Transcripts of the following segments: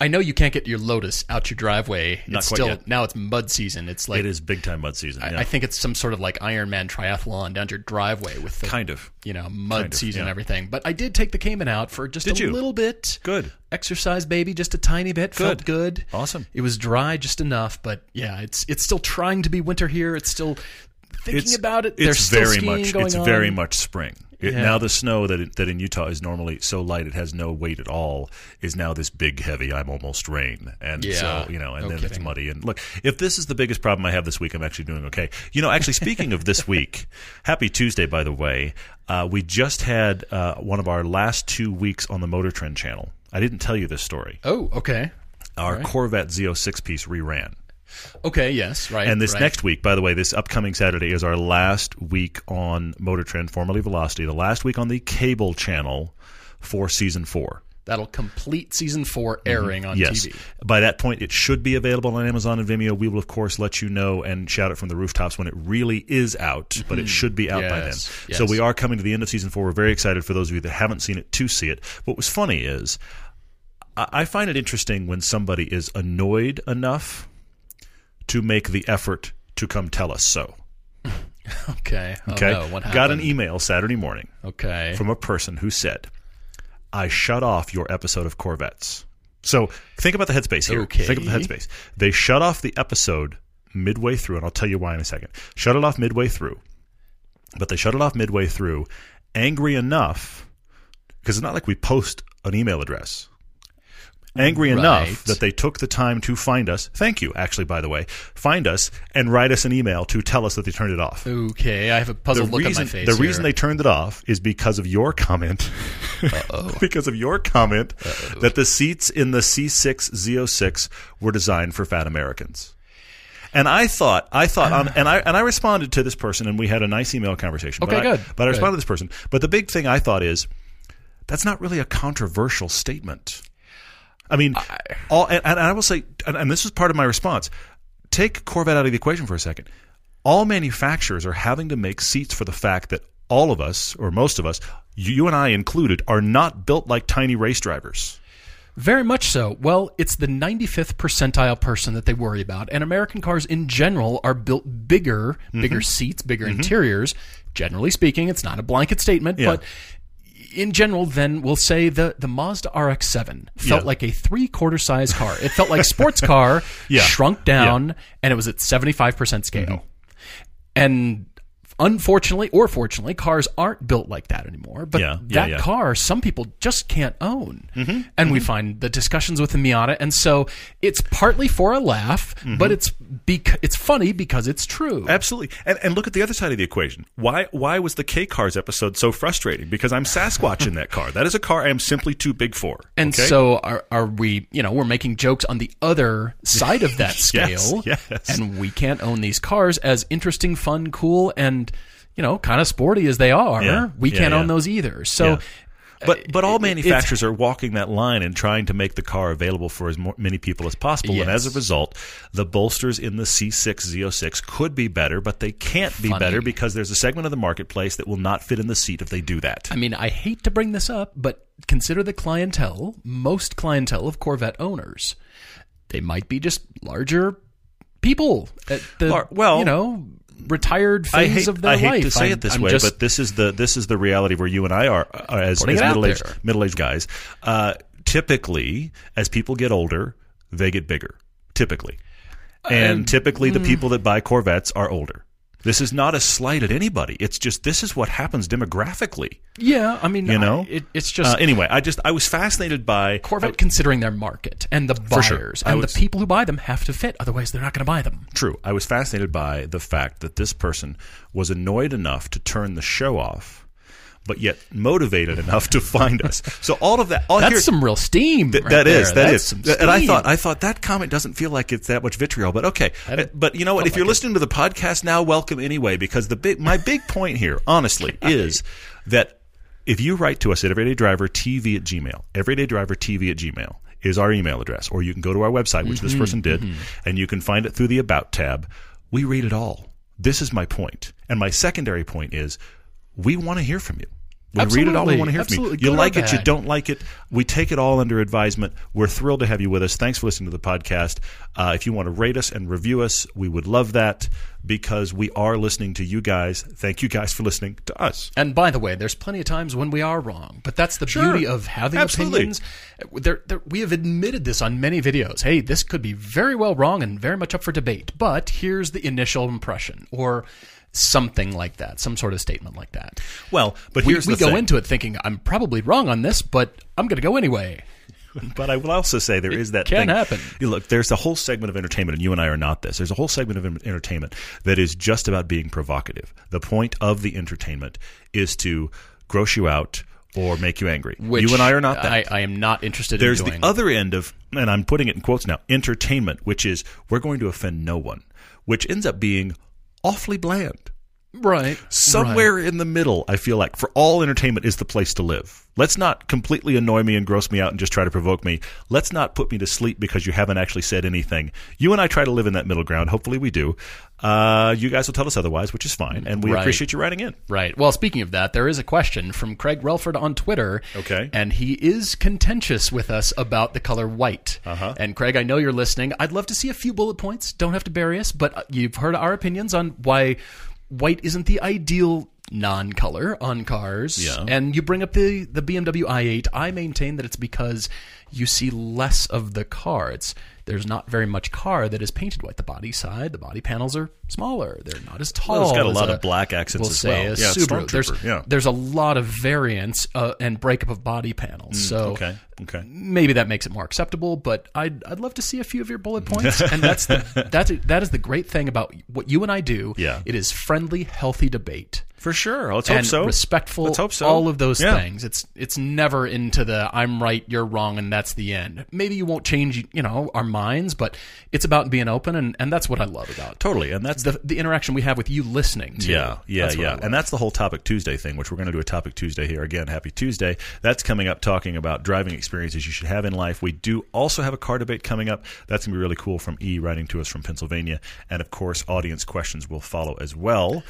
I know you can't get your Lotus out your driveway. Not it's quite still yet. now it's mud season. It's like it is big time mud season. I, yeah. I think it's some sort of like Ironman triathlon down your driveway with the kind of. you know mud Kind of, season and everything. But I did take the Cayman out for just Did a you? little bit. Good. Exercise, baby, just a tiny bit. Felt good. Awesome. It was dry just enough, but yeah, it's it's still trying to be winter here. It's still thinking about it. There's It's still very much. It's on. very much spring. It, Yeah. Now the snow that it, that in Utah is normally so light it has no weight at all is now this big heavy I'm almost rain and Yeah. so you know and No then it's muddy and look if this is the biggest problem I have this week I'm actually doing okay you know actually speaking of this week happy Tuesday by the way uh, we just had uh, one of our last two weeks on the Motor Trend channel I didn't tell you this story Oh, okay. our right. Corvette Z06 piece reran Okay, yes, right. and this right. next week, by the way, this upcoming Saturday is our last week on Motor Trend, formerly Velocity, the last week on the cable channel for season four. that'll complete season four airing on Mm-hmm. Yes. TV. By that point, it should be available on Amazon and Vimeo. We will, of course, let you know and shout it from the rooftops when it really is out, but it should be out by then. Yes, So we are coming to the end of season four. We're very excited for those of you that haven't seen it to see it. What was funny is I find it interesting when somebody is annoyed enough to make the effort to come tell us so. Okay. Oh, Okay. no, what happened? Got an email Saturday morning Okay. from a person who said, I shut off your episode of Corvettes. So think about the headspace here. Okay. Think about the headspace. They shut off the episode midway through, and I'll tell you why in a second. Shut it off midway through. But they shut it off midway through, angry enough, because it's not like we post an email address. Angry enough Right. that they took the time to find us. Thank you, actually, by the way. Find us and write us an email to tell us that they turned it off Okay, I have a puzzled look reason, on my face. The here. reason they turned it off is because of your comment. because of your comment that the seats in the C6 Z06 were designed for fat Americans. And I thought, I thought, um, and I and I responded to this person, and we had a nice email conversation. Okay, but I, good, But I good. responded to this person. But the big thing I thought is, that's not really a controversial statement. I mean, all and, and I will say, and, and this is part of my response. Take Corvette out of the equation for a second. All manufacturers are having to make seats for the fact that all of us, or most of us, you and I included, are not built like tiny race drivers. Very much so. Well, it's the 95th percentile person that they worry about, and American cars in general are built bigger, Mm-hmm. bigger seats, bigger interiors. Generally speaking, it's not a blanket statement, Yeah. but in general, then we'll say the the Mazda RX-7 felt Yeah. like a three quarter size car. It felt like sports car Yeah. shrunk down, and it was at 75 percent scale. Mm-hmm. And unfortunately or fortunately, cars aren't built like that anymore. But Yeah, yeah, that yeah. car, some people just can't own. Mm-hmm. And we find the discussions with the Miata, and so it's partly for a laugh, Mm-hmm. but it's bec- it's funny because it's true. Absolutely. And, and look at the other side of the equation. Why why was the K Cars episode so frustrating? Because I'm Sasquatch in that car. That is a car I am simply too big for. And okay? so are, are we, you know, we're making jokes on the other side of that Yes, scale. yes. And we can't own these cars as interesting, fun, cool, and, you know, kind of sporty as they are. Yeah, We yeah, can't yeah. own those either. So. But uh, but all manufacturers are walking that line and trying to make the car available for as mo- many people as possible. And as a result, the bolsters in the C6 Z06 could be better, but they can't be Funny. better because there's a segment of the marketplace that will not fit in the seat if they do that. I mean, I hate to bring this up, but consider the clientele, most clientele of Corvette owners. They might be just larger people at the, well, you know, retired phase hate, of their I hate life. to say I'm- it this I'm way, just- but this is the this is the reality where you and I are, are as, as middle aged middle aged guys. Uh, typically, as people get older, they get bigger. Typically, and typically mm. the people that buy Corvettes are older. This is not a slight at anybody. It's just this is what happens demographically. yeah, I mean, You know? I- it, it's just Uh, anyway, I just I was fascinated by Corvette considering their market and the buyers sure. And was- the people who buy them have to fit. Otherwise, they're not going to buy them. True. I was fascinated by the fact that this person was annoyed enough to turn the show off, but yet motivated enough to find us. So all of that, all That's here- some real steam. Th- right that is there. that That's is. some and I thought I thought that comment doesn't feel like it's that much vitriol, but okay. But you know what? If you're like it. listening to the podcast now, welcome anyway. Because the big my big point here, honestly, is that if you write to us at everydaydrivertv at gmail, everydaydrivertv at gmail, is our email address, or you can go to our website, which Mm-hmm, this person did, and you can find it through the About tab. We read it all. This is my point. And my secondary point is we want to hear from you. We read it all. We want to hear from you. You Good like it, you don't like it. We take it all under advisement. We're thrilled to have you with us. Thanks for listening to the podcast. Uh, if you want to rate us and review us, we would love that because we are listening to you guys. Thank you guys for listening to us. And by the way, there's plenty of times when we are wrong, but that's the Sure. beauty of having Absolutely. opinions. There, there, we have admitted this on many videos. Hey, this could be very well wrong and very much up for debate, but here's the initial impression, or something like that, some sort of statement like that. Well, but We, we go thing. into it thinking I'm probably wrong on this, but I'm going to go anyway. But I will also say there is that can thing. happen. You look, there's a whole segment of entertainment, and you and I are not this. There's a whole segment of entertainment that is just about being provocative. The point of the entertainment is to gross you out or make you angry. Which you and I are not that. I, I am not interested There's in the other end of, and I'm putting it in quotes now, entertainment, which is we're going to offend no one, which ends up being awfully bland. Right. Somewhere in the middle, I feel like for all entertainment is the place to live. Let's not completely annoy me and gross me out and just try to provoke me. Let's not put me to sleep because you haven't actually said anything. You and I try to live in that middle ground. Hopefully, we do. Uh, you guys will tell us otherwise, which is fine, and we Right. appreciate you writing in. Right. Well, speaking of that, there is a question from Craig Relford on Twitter. Okay. And he is contentious with us about the color white. Uh-huh. And Craig, I know you're listening. I'd love to see a few bullet points. Don't have to bury us, but you've heard our opinions on why white isn't the ideal non-color on cars. Yeah. And you bring up the the BMW i8. I maintain that it's because you see less of the car. It's there's not very much car that is painted white. The body side, the body panels are smaller. They're not as tall. Well, it's got a lot of black accents we'll as say well. a Yeah, Subaru. There's yeah. there's a lot of variance uh, and breakup of body panels. so Mm, Okay. Okay. maybe that makes it more acceptable. But I'd I'd love to see a few of your bullet points. and that's the that's that is the great thing about what you and I do. Yeah. it is friendly, healthy debate For sure. Let's hope so. respectful. Let's hope so. All of those Yeah. things. It's it's never into the I'm right, you're wrong, and that's the end. Maybe you won't change, you know, our minds, but it's about being open, and, and that's what I love about Totally. And that's the the interaction we have with you listening. To Yeah, yeah, That's what I yeah. love. And that's the whole Topic Tuesday thing, which we're going to do a Topic Tuesday here again. Happy Tuesday. That's coming up talking about driving experiences you should have in life. We do also have a car debate coming up. That's going to be really cool from E writing to us from Pennsylvania. And of course, audience questions will follow as well.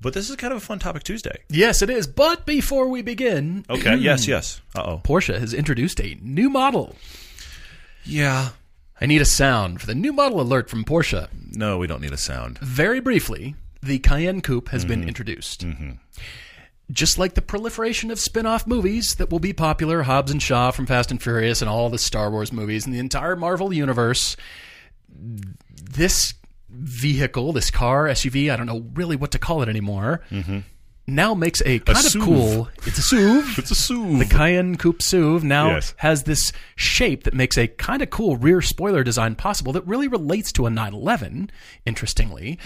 But this is kind of a fun Topic Tuesday. Yes, it is. But before we begin, Okay, yes, yes. Uh oh. Porsche has introduced a new model. Yeah. I need a sound for the new model alert from Porsche. No, we don't need a sound. Very briefly, the Cayenne Coupe has been mm-hmm. introduced. Mm-hmm. Just like the proliferation of spin off movies that will be popular, Hobbs and Shaw from Fast and Furious and all the Star Wars movies and the entire Marvel universe, this vehicle, this car, SUV, I don't know really what to call it anymore, mm-hmm. Now makes a kind of SUV. cool. It's a SUV. It's a SUV. The Cayenne Coupe SUV now Yes. has this shape that makes a kind of cool rear spoiler design possible that really relates to a 911, interestingly.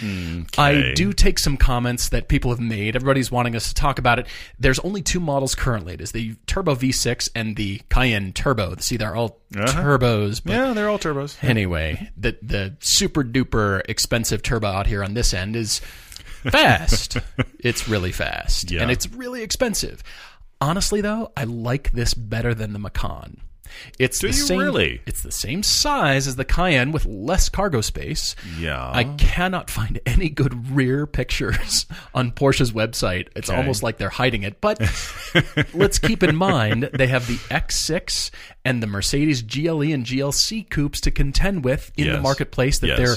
I do take some comments that people have made. Everybody's wanting us to talk about it. There's only two models currently. It is the Turbo V6 and the Cayenne Turbo. See, they're all uh-huh. turbos, but yeah, they're all turbos. Anyway, the the super duper expensive turbo out here on this end is fast. it's really fast, Yeah. and it's really expensive. Honestly, though, I like this better than the Macan. It's Do the you same. really? It's the same size as the Cayenne with less cargo space. Yeah. I cannot find any good rear pictures on Porsche's website. It's almost like they're hiding it. But let's keep in mind they have the X6 and the Mercedes GLE and GLC coupes to contend with in the marketplace that Yes. they're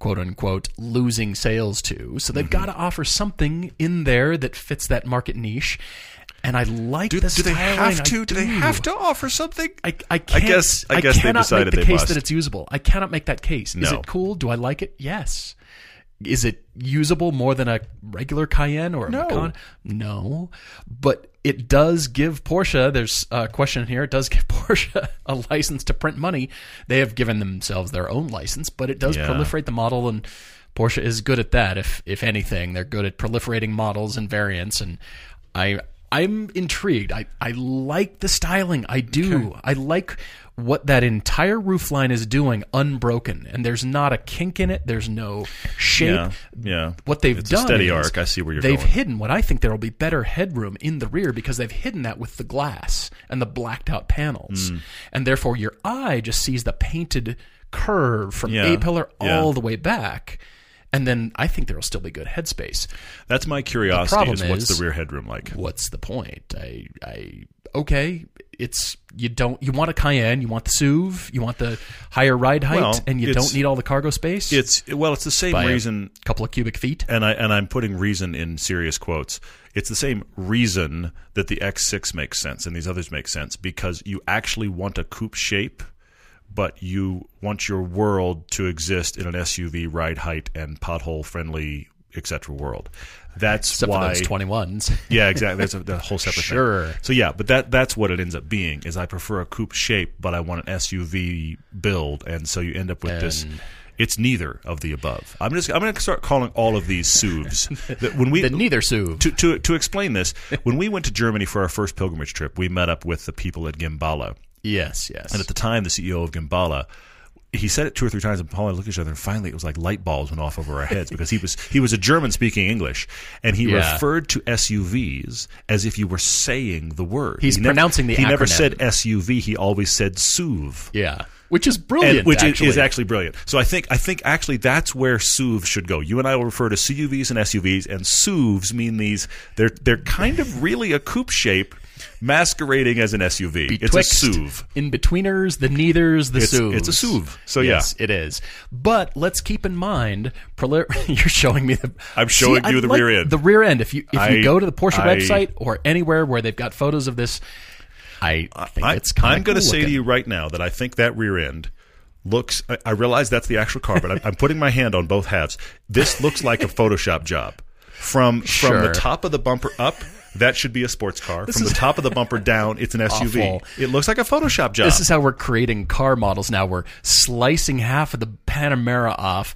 quote unquote losing sales to. So Mm-hmm. they've got to offer something in there that fits that market niche. And I like do, the do they have I to? Do they have to offer something? I, I, can't, guess- I guess they cannot decided make the they case must. that it's usable. I cannot make that case. Is it cool? Do I like it? Yes. Is it usable more than a regular Cayenne or a No. Macan? No. But it does give Porsche, there's a question here, it does give Porsche a license to print money. They have given themselves their own license, but it does Yeah. proliferate the model and Porsche is good at that if if anything. They're good at proliferating models and variants and I I'm intrigued. I, I like the styling. I do. I like what that entire roof line is doing unbroken and there's not a kink in it there's no shape Yeah, yeah. what they've It's a done steady is arc. I see where you're they've going. hidden what i think there will be better headroom in the rear because they've hidden that with the glass and the blacked out panels Hmm. and therefore your eye just sees the painted curve from Yeah, a pillar yeah. all the way back and then i think there will still be good headspace That's my curiosity. problem is what's is- the rear headroom like? what's the point? I, I, okay, it's you don't you want a Cayenne, you want the SUV, you want the higher ride height, Well, and you don't need all the cargo space. It's well, it's the same reason. a couple of cubic feet. and I and I'm putting reason in serious quotes. It's the same reason that the X6 makes sense and these others make sense because you actually want a coupe shape, but you want your world to exist in an SUV ride height and pothole friendly etc. world. That's Except why twenty ones. yeah, exactly. That's a, the whole separate Sure. thing. So yeah, but that that's what it ends up being. Is I prefer a coupe shape, but I want an SUV build, and so you end up with this. It's neither of the above. I'm just I'm going to start calling all of these SUVs. When we the neither SUV. to, to to explain this, when we went to Germany for our first pilgrimage trip, we met up with the people at Gemballa, yes, yes. and at the time, the CEO of Gemballa. He said it two or three times, and Paul and I looked at each other, and finally, it was like light bulbs went off over our heads because he was he was a German speaking English, and he Yeah. referred to SUVs as if you were saying the word. He's He never- pronouncing the He never said SUV. He always said SUV. yeah, which is brilliant. And, which is- actually. is actually brilliant. So I think I think actually that's where SUVs should go. You and I will refer to CUVs and SUVs, and SUVs mean these. They're they're kind of really a coupe shape, masquerading as an SUV. it's a SUV. In betweeners, the neithers, the It's- SUVs. it's a SUV. So, yes, it is. But let's keep in mind, you're showing me the. I'm showing See, you I the like rear end. The rear end. If you if I- you go to the Porsche I- website or anywhere where they've got photos of this, I think I, it's kind I'm going to say to you right now that I think that rear end looks. I, I realize that's the actual car, but I'm putting my hand on both halves. This looks like a Photoshop job. From from the top of the bumper up, that should be a sports car. from the top of the bumper down, it's an SUV. Awful. It looks like a Photoshop job. This is how we're creating car models now. We're slicing half of the Panamera off,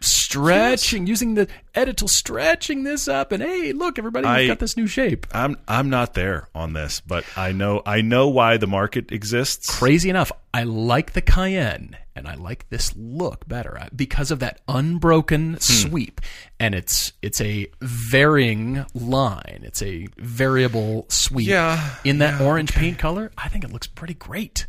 stretching, using the edital, stretching this up, and hey, look, everybody, we've got this new shape. I'm I'm not there on this, but I know I know why the market exists. Crazy enough, I like the Cayenne and I like this look better uh, because of that unbroken sweep, and it's it's a varying line. It's a variable sweep. Yeah, in that orange paint color, I think it looks pretty great.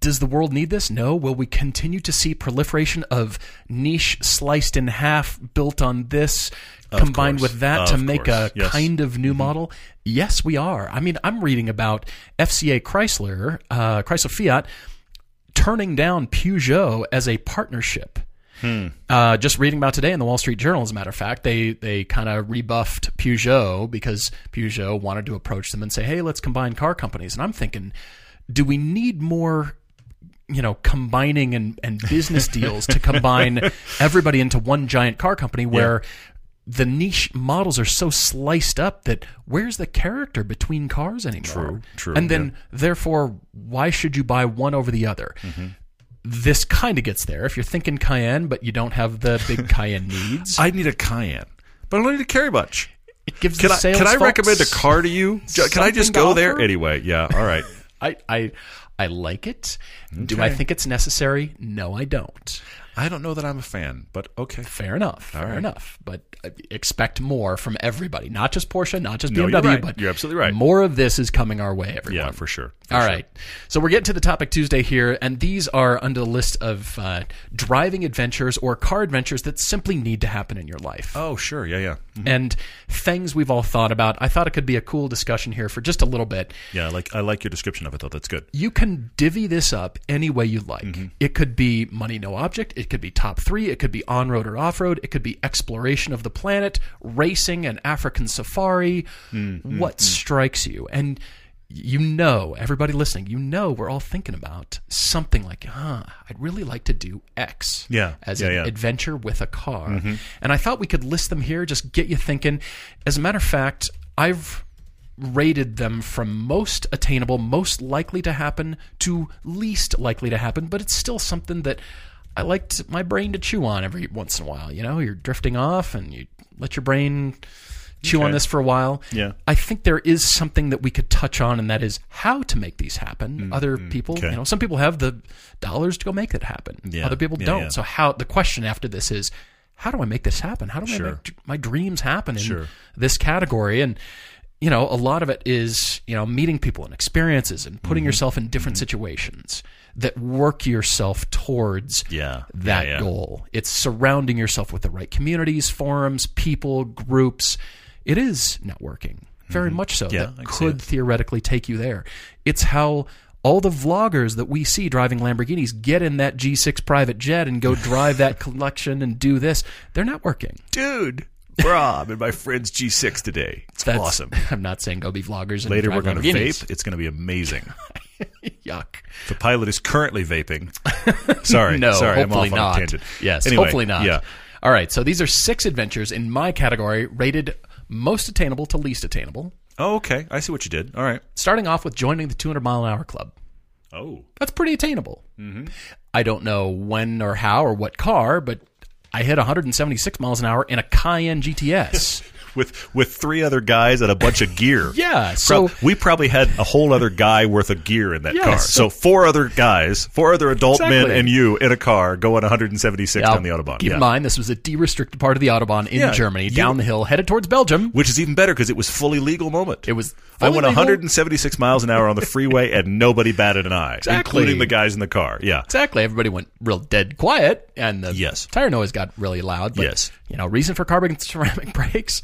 Does the world need this? No. Will we continue to see proliferation of niche sliced in half built on this combined course. with that to make course. a Yes. kind of new model? Yes, we are. I mean, I'm reading about FCA Chrysler, uh, Chrysler Fiat, turning down Peugeot as a partnership. Uh, just reading about today in the Wall Street Journal, as a matter of fact, they they kind of rebuffed Peugeot because Peugeot wanted to approach them and say, "Hey, let's combine car companies." And I'm thinking, do we need more? You know, combining and, and business deals to combine everybody into one giant car company where the niche models are so sliced up that where's the character between cars anymore? True, true, And then, therefore, why should you buy one over the other? Mm-hmm. This kind of gets there. If you're thinking Cayenne, but you don't have the big Cayenne needs, I need a Cayenne, but I don't need to carry much. it gives Can the I can I recommend a car to you? Can I just go there anyway? Yeah. All right. I, I, I like it. Do I think it's necessary? No, I don't. I don't know that I'm a fan, but okay. Fair enough. Fair right. enough. But uh, expect more from everybody, not just Porsche, not just No, BMW, you're right. but You're absolutely right. More of this is coming our way, everyone. Yeah, for sure. All sure. right. So we're getting to the topic Tuesday here, and these are under the list of uh, driving adventures or car adventures that simply need to happen in your life. Oh, sure. Yeah, yeah. Mhm. And things we've all thought about. I thought it could be a cool discussion here for just a little bit. Yeah, like I like your description of it though. That's good. You can divvy this up any way you like. Mm-hmm. It could be money no object. It could be top three. It could be on road or off road. It could be exploration of the planet, racing, an African safari. Mm-hmm. What strikes you? And you know, everybody listening, you know, we're all thinking about something like, huh, I'd really like to do X Yeah. as Yeah, an yeah. Mm-hmm. adventure with a car. And I thought we could list them here, just get you thinking. As a matter of fact, I've rated them from most attainable, most likely to happen to least likely to happen, but it's still something that I liked my brain to chew on every once in a while. You know, you're drifting off and you let your brain chew on this for a while. Yeah. I think there is something that we could touch on, and that is how to make these happen. Other people, Mm, okay. you know, some people have the dollars to go make it happen. Yeah. Other people Yeah, don't. yeah. So how the question after this is, how do I make this happen? How do I make my dreams happen in Sure. this category? And you know, a lot of it is you know meeting people and experiences and Mm-hmm. putting yourself in different situations that work yourself towards Yeah. that goal. It's surrounding yourself with the right communities, forums, people, groups. It is networking, very much so. Mm-hmm. Yeah, that I can see could theoretically take you there. It's how all the vloggers that we see driving Lamborghinis get in that G6 private jet and go drive that collection and do this. They're networking. Dude, bro, I'm in my friend's G6 today. It's That's awesome. I'm not saying go be vloggers. And Later, we're going to vape. It's going to be amazing. Yuck. The pilot is currently vaping. Sorry, No, sorry, I'm hopefully off on not. a tangent. Yes, Anyway, hopefully not. Yeah, All right, so these are six adventures in my category, rated most attainable to least attainable. Oh, okay. I see what you did. All right. Starting off with joining the 200 mile an hour club. Oh, That's pretty attainable. Mm-hmm. I don't know when or how or what car, but I hit 176 miles an hour in a Cayenne GTS. with with three other guys and a bunch of gear. yeah, So so we probably had a whole other guy worth of gear in that Yeah, car. so- So four other guys, four other adult men and you in a car going 176 Now, down the autobahn. Keep Yeah. in mind, this was a de-restricted part of the autobahn in Yeah, Germany, you- down the hill, headed towards Belgium. Which is even better because it was fully legal moment. It was I went legal. 176 miles an hour on the freeway and nobody batted an eye, Exactly. including the guys in the car. Yeah. Exactly. Everybody went real dead quiet, and the Yes. tire noise got really loud. But, Yes. You know, reason for carbon ceramic brakes.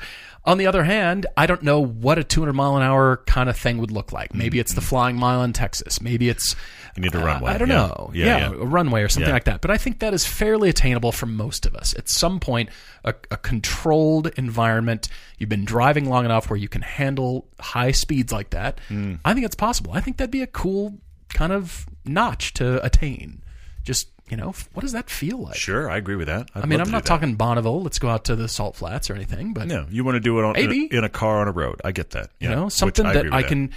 On the other hand, I don't know what a 200 mile an hour kind of thing would look like. Maybe it's the flying mile in Texas. Maybe it's You need a uh, runway. I don't Yeah. know. Yeah, Yeah, yeah. a runway or something like that. But I think that is fairly attainable for most of us. At some point, a, a controlled environment. You've been driving long enough where you can handle high speeds like that. Hmm. I think it's possible. I think that'd be a cool kind of notch to attain. Just you know, what does that feel like? Sure, I agree with that. I'd I mean, I'm not that. talking Bonneville. Let's go out to the Salt Flats or anything, but No, you want to do it on, in, Maybe. a, in a car on a road. I get that. you know, something that I can,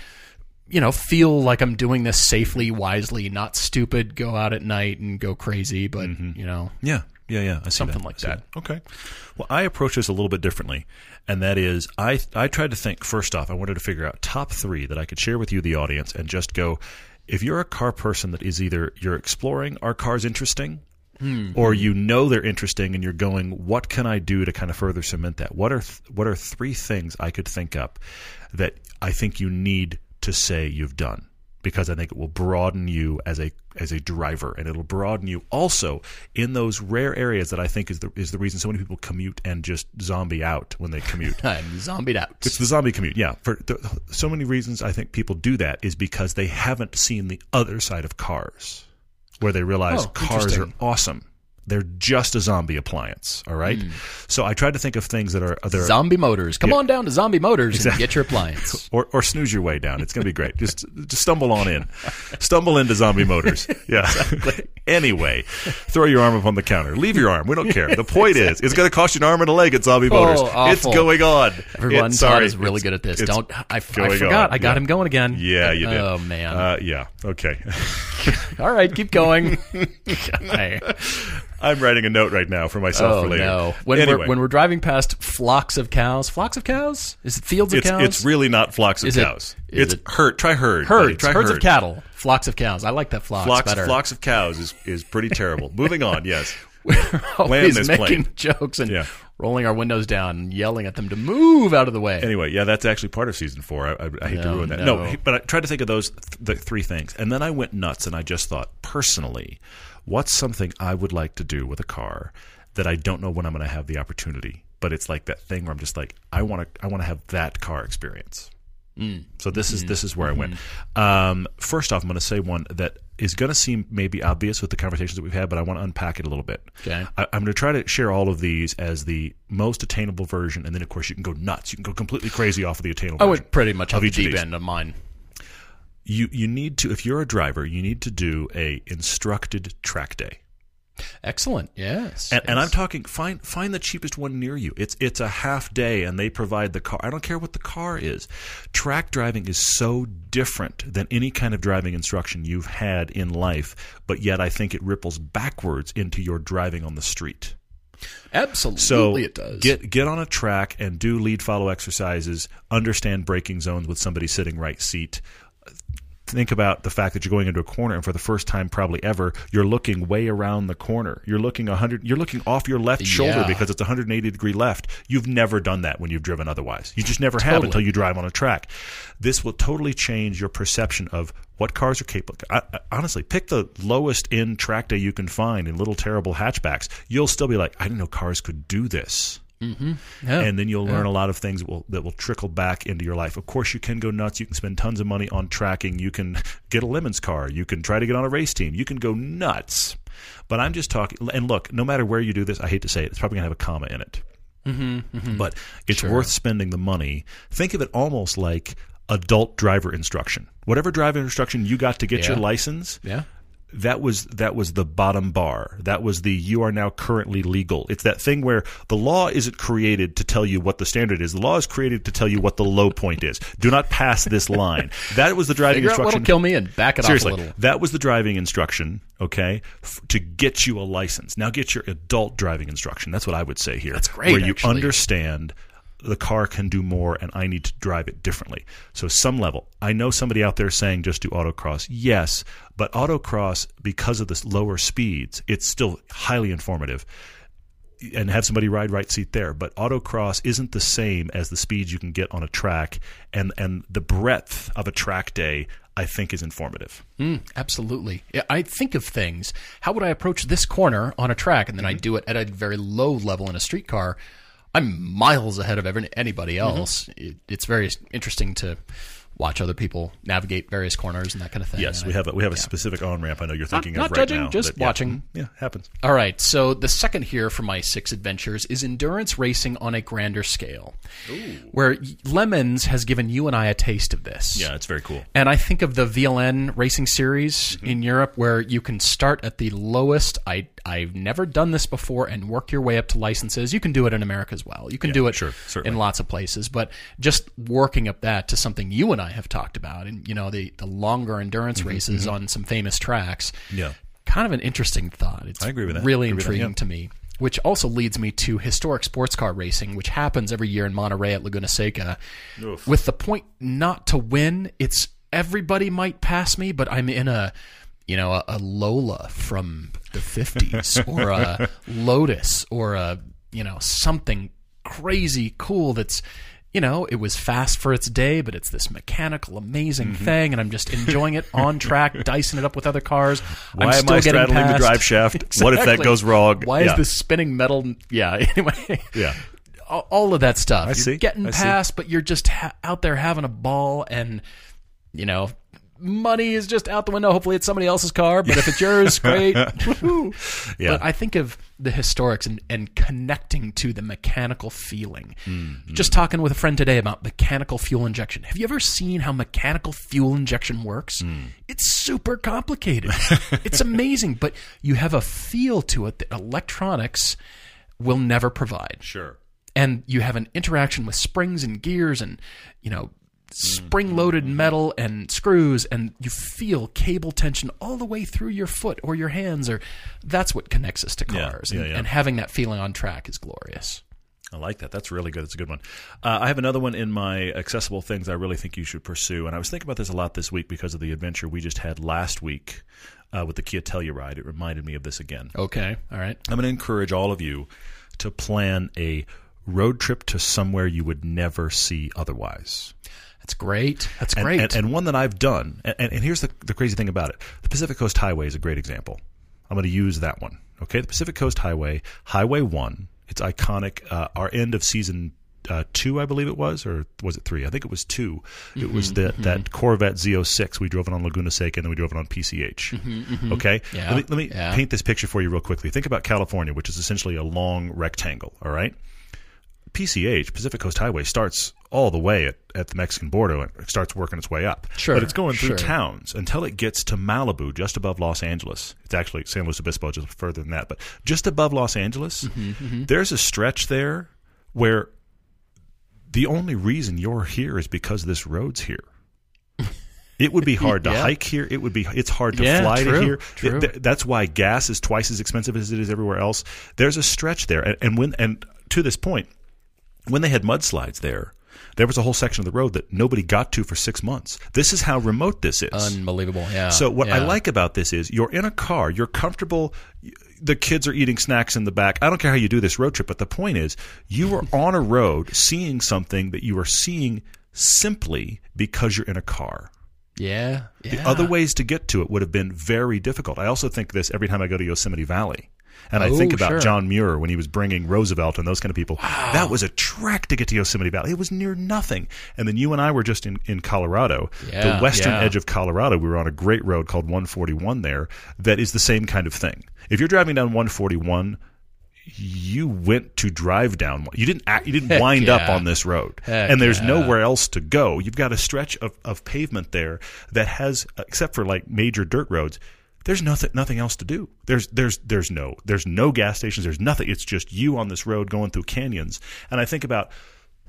you know, feel like I'm doing this safely, wisely, not stupid. Go out at night and go crazy, but Mm-hmm. you know, Yeah, yeah, yeah. I see Something that. like I see that. Okay. Well, I approach this a little bit differently, and that is, I I tried to think first off. I wanted to figure out top three that I could share with you, the audience, and just go. If you're a car person that is either you're exploring are cars interesting, Hmm. or you know they're interesting, and you're going, what can I do to kind of further cement that? What are th- what are three things I could think up that I think you need to say you've done? Because I think it will broaden you as a as a driver, and it'll broaden you also in those rare areas that I think is the is the reason so many people commute and just zombie out when they commute. I'm zombied out. It's the zombie commute, yeah. For th- so many reasons, I think people do that is because they haven't seen the other side of cars, where they realize Oh, cars are awesome. They're just a zombie appliance, all right. Hmm. So I tried to think of things that are are Zombie Motors. Come on down to Zombie Motors and get your appliance. or, or snooze your way down. It's going to be great. Just just stumble on in, stumble into zombie motors. Yeah. anyway, throw your arm up on the counter. Leave your arm. We don't care. The point is, it's going to cost you an arm and a leg at zombie motors. It's going on. Everyone, It- sorry, Todd is really good at this. Don't I, I forgot. on. I got Yeah. him going again. Yeah, you did. Oh man. Uh, yeah. Okay. All right, keep going. I'm writing a note right now for myself Oh for later. no! When anyway, we're when we're driving past flocks of cows, flocks of cows? Is it fields of it's cows? it's really not flocks of Is cows. is it's it- herd. Try herd. herds, Try herds herd. of cattle, flocks of cows. I like that flocks, Flocks, better. flocks of cows is, is pretty terrible. Moving on, yes. Always this making plane. jokes and Yeah. rolling our windows down, and yelling at them to move out of the way. Anyway, yeah, that's actually part of season four. I, I, I hate to ruin that. no. No, but I tried to think of those th- the three things, and then I went nuts, and I just thought personally, what's something I would like to do with a car that I don't know when I'm going to have the opportunity, but it's like that thing where I'm just like, I want to, I want to have that car experience. Mm. So this is this is where I went. Mm-hmm. Um, first off, I'm going to say one that is going to seem maybe obvious with the conversations that we've had, but I want to unpack it a little bit. Okay. I, I'm going to try to share all of these as the most attainable version, and then of course you can go nuts. You can go completely crazy off of the attainable. I would pretty much have the deep end of mine. You you need to if you're a driver, you need to do a instructed track day. Excellent. Yes. And, and. I'm talking find find the cheapest one near you. It's it's a half day and they provide the car. I don't care what the car is. Track driving is so different than any kind of driving instruction you've had in life, but yet I think it ripples backwards into your driving on the street. Absolutely, So it does. get get on a track and do lead follow exercises. Understand braking zones with somebody sitting right seat. Think about the fact that you're going into a corner, and for the first time probably ever, you're looking way around the corner. You're looking hundred. You're looking off your left shoulder Yeah. because it's 180 degree left. You've never done that when you've driven otherwise. You just never have until you drive on a track. This will totally change your perception of what cars are capable. I, I, honestly, pick the lowest end track day you can find in little terrible hatchbacks. You'll still be like, I didn't know cars could do this Yeah. and then you'll learn a lot of things that will, that will trickle back into your life. Of course, you can go nuts. You can spend tons of money on tracking. You can get a lemons car. You can try to get on a race team. You can go nuts. But I'm just talking. And look, no matter where you do this, I hate to say it, it's probably going to have a comma in it. Mm-hmm, But it's worth spending the money. Think of it almost like adult driver instruction. Whatever driver instruction you got to get your license, yeah. That was that was the bottom bar. That was the you are now currently legal. It's that thing where the law isn't created to tell you what the standard is. The law is created to tell you what the low point is. Do not pass this line. That was the driving Figure out what'll instruction. kill me and back it Seriously, off a little. that was the driving instruction. Okay, f- to get you a license. Now get your adult driving instruction. That's what I would say here. That's great, Where you actually. understand the car can do more, and I need to drive it differently. So some level. I know somebody out there saying just do autocross. Yes, but autocross because of the lower speeds, it's still highly informative and have somebody ride right seat there. But autocross isn't the same as the speeds you can get on a track, and and the breadth of a track day. I think is informative. Mm, absolutely. I think of things. How would I approach this corner on a track, and then I Mm-hmm. do it at a very low level in a streetcar? I'm miles ahead of every, anybody Mm-hmm. else. It, it's very interesting to watch other people navigate various corners and that kind of thing. Yes, And we I- have a, we have a specific on ramp. I know you're thinking not of right judging, now. just but yeah. watching. Yeah, happens. All right, so the second here for my six adventures is endurance racing on a grander scale, where Lemons has given you and I a taste of this. Yeah, it's very cool. And I think of the VLN racing series Mm-hmm. in Europe where you can start at the lowest. I I've never done this before and work your way up to licenses. You can do it in America as well. You can do it sure, in lots of places, but just working up that to something you and I have talked about and you know the the longer endurance races on some famous tracks. Mm-hmm, Yeah. Kind of an interesting thought. It's I agree with that. really I with that, intriguing yeah. to me. Which also leads me to historic sports car racing, which happens every year in Monterey at Laguna Seca. Oof. With the point not to win, it's everybody might pass me, but I'm in a you know a, a Lola from the 50s or a Lotus or a you know something crazy cool that's you know it was fast for its day but it's this mechanical amazing Mm-hmm. thing and I'm just enjoying it on track dicing it up with other cars Why I'm am still I getting straddling the drive shaft? What if that goes wrong? why Yeah. is this spinning metal yeah anyway Yeah. all of that stuff. I you're see. getting I see. past, but you're just ha- out there having a ball, and you know, money is just out the window. Hopefully, it's somebody else's car, but if it's yours, great. Yeah. But I think of the historics and, and connecting to the mechanical feeling. Mm-hmm. Just talking with a friend today about mechanical fuel injection. Have you ever seen how mechanical fuel injection works? Mm. It's super complicated. it's amazing, but you have a feel to it that electronics will never provide Sure. and you have an interaction with springs and gears and you know spring loaded metal and screws and you feel cable tension all the way through your foot or your hands or that's what connects us to cars yeah, and, yeah. and having that feeling on track is glorious I like that. That's really good. It's a good one. Uh, I have another one in my accessible things I really think you should pursue. And I was thinking about this a lot this week because of the adventure we just had last week uh, with the Kia Telluride. It reminded me of this again. okay all right I'm going to encourage all of you to plan a road trip to somewhere you would never see otherwise. That's great that's And, great and, and one that I've done. And, and here's the, the crazy thing about it the Pacific Coast Highway is a great example. I'm going to use that one. Okay, the Pacific Coast Highway, Highway 1, it's iconic. Uh, our end of season uh, two, I believe it was, or was it three? I think it was 2 It was Mm-hmm, that Corvette Z06. We drove it on Laguna Seca, and then we drove it on PCH. Okay, Mm-hmm, Yeah, let me, let me yeah. paint this picture for you real quickly. Think about California, which is essentially a long rectangle. All right, PCH Pacific Coast Highway starts all the way at, at the Mexican border and it starts working its way up. Sure, but it's going through sure. towns until it gets to Malibu, just above Los Angeles. It's actually San Luis Obispo, just further than that, but just above Los Angeles, Mm-hmm, there's a stretch there where the only reason you're here is because this road's here. It would be hard to Yeah. hike here. It would be. It's hard to Yeah, fly true, to here. true. Th- that's why gas is twice as expensive as it is everywhere else. There's a stretch there, and, and when and to this point, when they had mudslides there, there was a whole section of the road that nobody got to for six months. This is how remote this is. Unbelievable. Yeah. So what I like about this is you're in a car, you're comfortable. The kids are eating snacks in the back. I don't care how you do this road trip, but the point is you are on a road seeing something that you are seeing simply because you're in a car. Yeah. Yeah. Other ways to get to it would have been very difficult. I also think this every time I go to Yosemite Valley. And I Oh, think about sure. John Muir when he was bringing Roosevelt and those kind of people. That was a trek to get to Yosemite Valley. It was near nothing. And then you and I were just in, in Colorado, Yeah, the western yeah. edge of Colorado. We were on a great road called 141 there that is the same kind of thing. If you're driving down 141, you went to drive down. You didn't act, you didn't wind up on this road, Heck and there's yeah. nowhere else to go. You've got a stretch of, of pavement there that has, except for like major dirt roads. There's nothing nothing else to do. There's there's there's no there's no gas stations. There's nothing. It's just you on this road going through canyons. And I think about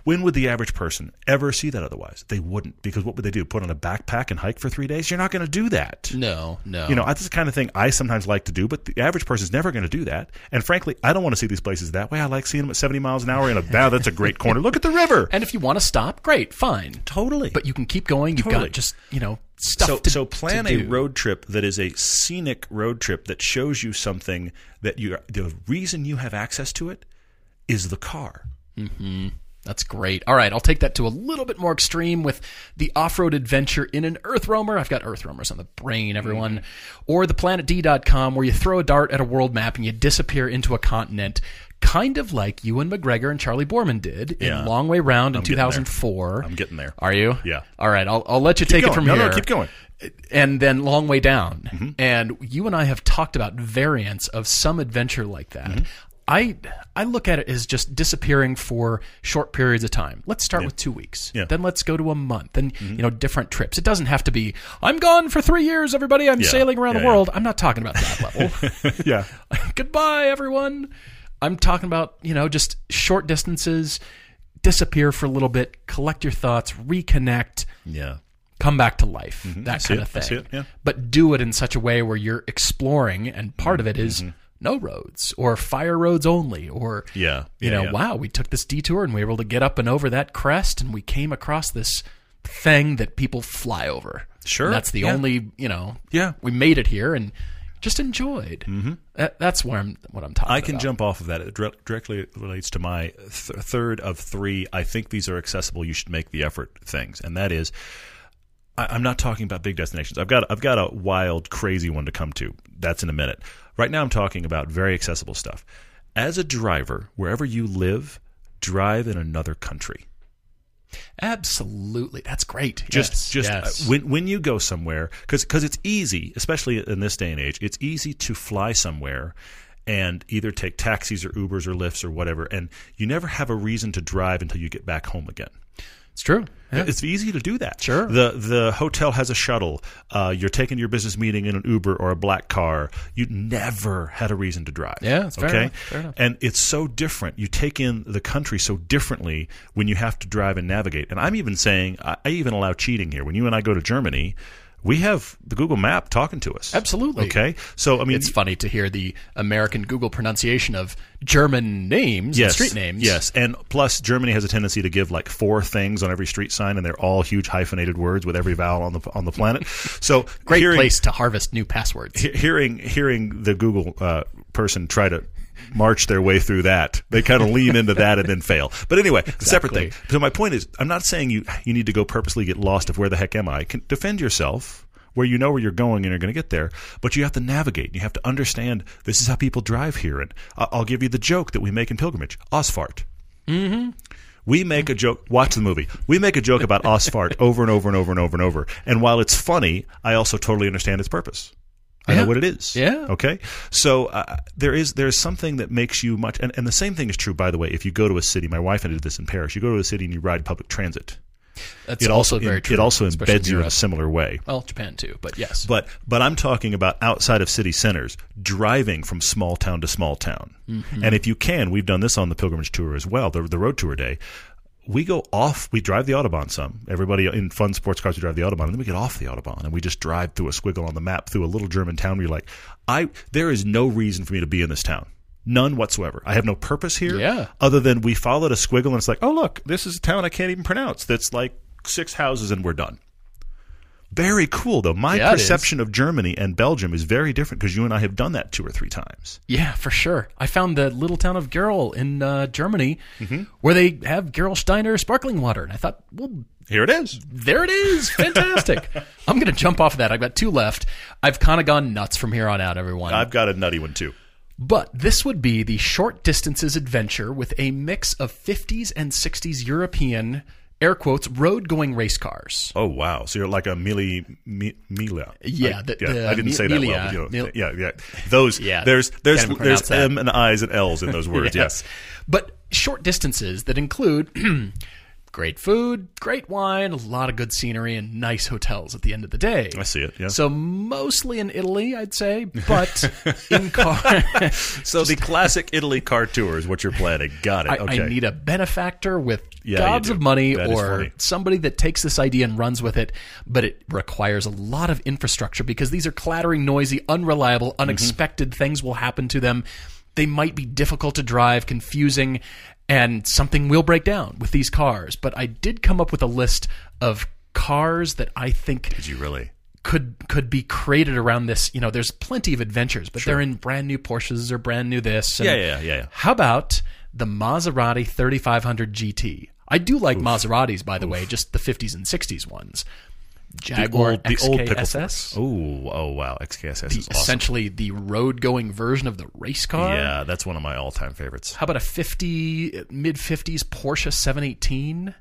when would the average person ever see that otherwise? They wouldn't because what would they do? Put on a backpack and hike for three days? You're not going to do that. No. No. You know, that's the kind of thing I sometimes like to do, but the average person's never going to do that. And frankly, I don't want to see these places that way. I like seeing them at 70 miles an hour in a, wow, that's a great corner. Look at the river. And if you want to stop, great, fine. Totally. But you can keep going. You've Totally. got just you know stuff so, to so plan to a road trip that is a scenic road trip that shows you something that you the reason you have access to it is the car. Mm-hmm. That's great. All right, I'll take that to a little bit more extreme with the off-road adventure in an Earth Roamer. I've got Earth Roamers on the brain, everyone. Mm-hmm. Or the planetd.com where you throw a dart at a world map and you disappear into a continent, kind of like Ewan McGregor and Charlie Boorman did Yeah. in Long Way Round in getting there. 2004. I'm getting there. Are you? Yeah. All right, I'll, I'll let you take Going. it from no, here no, keep going. and then long way down. Mm-hmm. And you and I have talked about variants of some adventure like that. Mm-hmm. I I look at it as just disappearing for short periods of time. Let's start with two weeks. Yeah. Mm-hmm. Then let's go to a month, and you know different trips. It doesn't have to be. I'm gone for three years, everybody. I'm Yeah. sailing around Yeah, the yeah. world. I'm not talking about that level. yeah. Goodbye, everyone. I'm talking about you know just short distances. Disappear for a little bit, collect your thoughts, reconnect, Yeah. come back to life, that Mm-hmm. see kind it. of I thing. it, yeah. But do it in such a way where you're exploring, and part of it is Mm-hmm. no roads or fire roads only, or Yeah. you Yeah, know, yeah. wow, we took this detour and we were able to get up and over that crest, and we came across this thing that people fly over. Sure, And that's the only you know. Yeah. we made it here and just enjoyed. Mm-hmm. That, that's where I'm. What I'm talking. I can about. jump off of that. It dire- directly relates to my th- third of three. I think these are accessible. You should make the effort things, and that is, I- I'm not talking about big destinations. I've got I've got a wild, crazy one to come to. That's in a minute. Right now, I'm talking about very accessible stuff. As a driver, wherever you live, drive in another country. Absolutely, that's great. just Yes, just yes. uh, when when you go somewhere because it's easy especially in this day and age it's easy to fly somewhere and either take taxis or ubers or Lyfts or whatever and you never have a reason to drive until you get back home again it's true. Yeah. it's easy to do that. Sure. The the hotel has a shuttle. Uh, you're taking your business meeting in an Uber or a black car. You never had a reason to drive. Yeah, okay. enough, fair enough. And it's so different. You take in the country so differently when you have to drive and navigate. And I'm even saying I, I even allow cheating here. When you and I go to Germany, we have the Google Map talking to us. Absolutely. Okay. So I mean, It's funny to hear the American Google pronunciation of German names, yes, street names. Yes, and plus Germany has a tendency to give like four things on every street sign, and they're all huge hyphenated words with every vowel on the on the planet. So Great hearing, place to harvest new passwords. he- hearing hearing the Google uh, person try to march their way through that, they kind of lean into that and then fail. But anyway, separate thing. So my point is, I'm not saying you you need to go purposely get lost of where the heck am I. Can defend yourself. Where you know where you're going and you're going to get there, but you have to navigate. You have to understand this is how people drive here. And I'll give you the joke that we make in pilgrimage: Ausfahrt. Mm-hmm. We make a joke. Watch the movie. We make a joke about Ausfahrt over and over and over and over and over. And while it's funny, I also totally understand its purpose. I Yeah. know what it is. Yeah. Okay. So uh, there is there is something that makes you much, and, and the same thing is true, by the way. If you go to a city, my wife and I did this in Paris. You go to a city and you ride public transit. That's It also, also very it, true. also especially embeds you in a similar way. Well, Japan too, but yes. But but I'm talking about outside of city centers, driving from small town to small town. Mm-hmm. And if you can, we've done this on the pilgrimage tour as well, the, the road tour day. We go off. We drive the autobahn some. Everybody in fun sports cars, we drive the autobahn, and then we get off the autobahn and we just drive through a squiggle on the map through a little German town. Where you're like, I there is no reason for me to be in this town. None whatsoever. I have no purpose here. Yeah. Other than we followed a squiggle and it's like, oh look, this is a town I can't even pronounce. That's like six houses and we're done. Very cool though. My Yeah, perception of Germany and Belgium is very different because you and I have done that two or three times. Yeah, for sure. I found the little town of Gerl in uh, Germany Mm-hmm. where they have Gerolsteiner sparkling water. And I thought, well, Here it is. there it is. Fantastic. I'm going to jump off of that. I've got two left. I've kind of gone nuts from here on out, everyone. I've got a nutty one too. But this would be the short distances adventure with a mix of 50s and 60s European, air quotes, road going race cars. Oh wow! So you're like a Mili Mi- Mila. Yeah, I, the- yeah, the I didn't Mi- say that Milia. well. You know, Mil- yeah, yeah. Those. Yeah, There's there's there's that. M and I's and L's in those words. Yes. But short distances that include great food, great wine, a lot of good scenery, and nice hotels at the end of the day. I see it. Yeah. So mostly in Italy, I'd say, but in car. So the classic Italy car tour is what you're planning. Got it. I, okay. I need a benefactor with Yeah, gobs of money That or somebody that takes this idea and runs with it, but it requires a lot of infrastructure because these are clattering, noisy, unreliable, Mm-hmm. unexpected things will happen to them. They might be difficult to drive, confusing, and something will break down with these cars. But I did come up with a list of cars that I think Did you really? could could be created around this. You know, there's plenty of adventures, but they're in brand new Porsches or brand new this. and Yeah, yeah, yeah, yeah. How about the Maserati 3500 GT? I do like Maseratis, by the way, just the 50s and 60s ones. Jaguar old, the old pickle XKSS, Oh, oh wow! XKSS is awesome. essentially the road-going version of the race car. Yeah, that's one of my all-time favorites. How about a 50 mid 50s Porsche 718?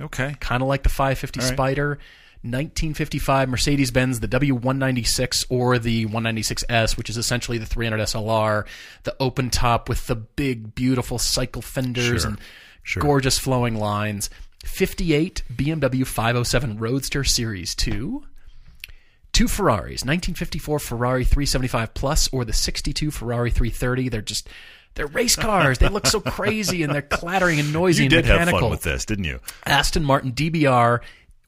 Okay. kind of like the 550 right. Spider. 1955 Mercedes Benz, the W196 or the 196S, which is essentially the 300 SLR, the open top with the big, beautiful cycle fenders Sure. and Sure. gorgeous flowing lines. 58 BMW 507 Roadster Series 2. Two Ferraris, 1954 Ferrari 375 Plus or the 62 Ferrari 330. They're just they're race cars. They look so crazy and they're clattering and noisy You and did have mechanical. fun with this, didn't you? Aston Martin DBR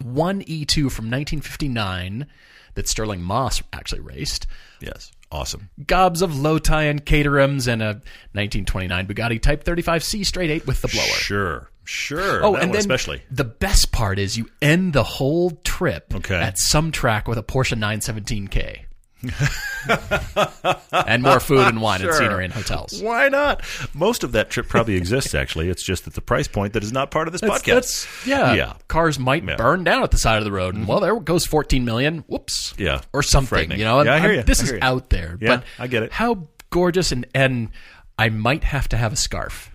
1E2 from 1959 that Stirling Moss actually raced. Yes. Awesome. Gobs of low tie and Caterhams and a 1929 Bugatti Type 35C straight 8 with the blower. Sure. Sure. Oh, and then especially. the best part is you end the whole trip Okay. at some track with a Porsche 917K. and more food and wine and scenery and hotels. Why not? Most of that trip probably exists. Actually, it's just at the price point that is not part of this That's- podcast. that's- yeah. Yeah. Cars might burn down at the side of the road, and mm-hmm. well, there goes 14 million. Whoops. Yeah. or something. You know, Yeah, I hear you. This I is hear you. out there. Yeah, but I get it. How gorgeous and and I might have to have a scarf.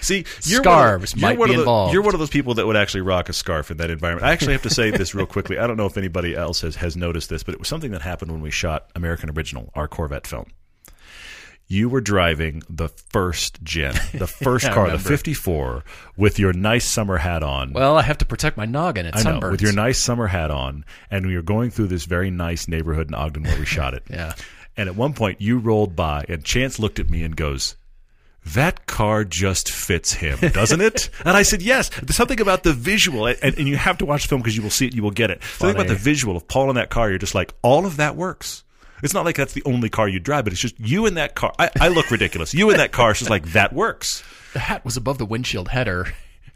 See, you're Scarves one of, you're might one be of the- involved. You're one of those people that would actually rock a scarf in that environment. I actually have to say this real quickly. I don't know if anybody else has, has noticed this, but it was something that happened when we shot American Original, our Corvette film. You were driving the first gen, the first car, the 54, with your nice summer hat on. Well, I have to protect my noggin. It's I know, sunburns. with your nice summer hat on, and we were going through this very nice neighborhood in Ogden where we shot it. Yeah. And at one point, you rolled by, and Chance looked at me and goes, "That car just fits him, doesn't it?" and I said, "Yes." There's something about the visual, and, and you have to watch the film because you will see it. You will get it. Something about the visual of Paul in that car. You're just like, all of that works. It's not like that's the only car you drive, but it's just you in that car. I, I look ridiculous. You in that car. she's like that works. the hat was above the windshield header.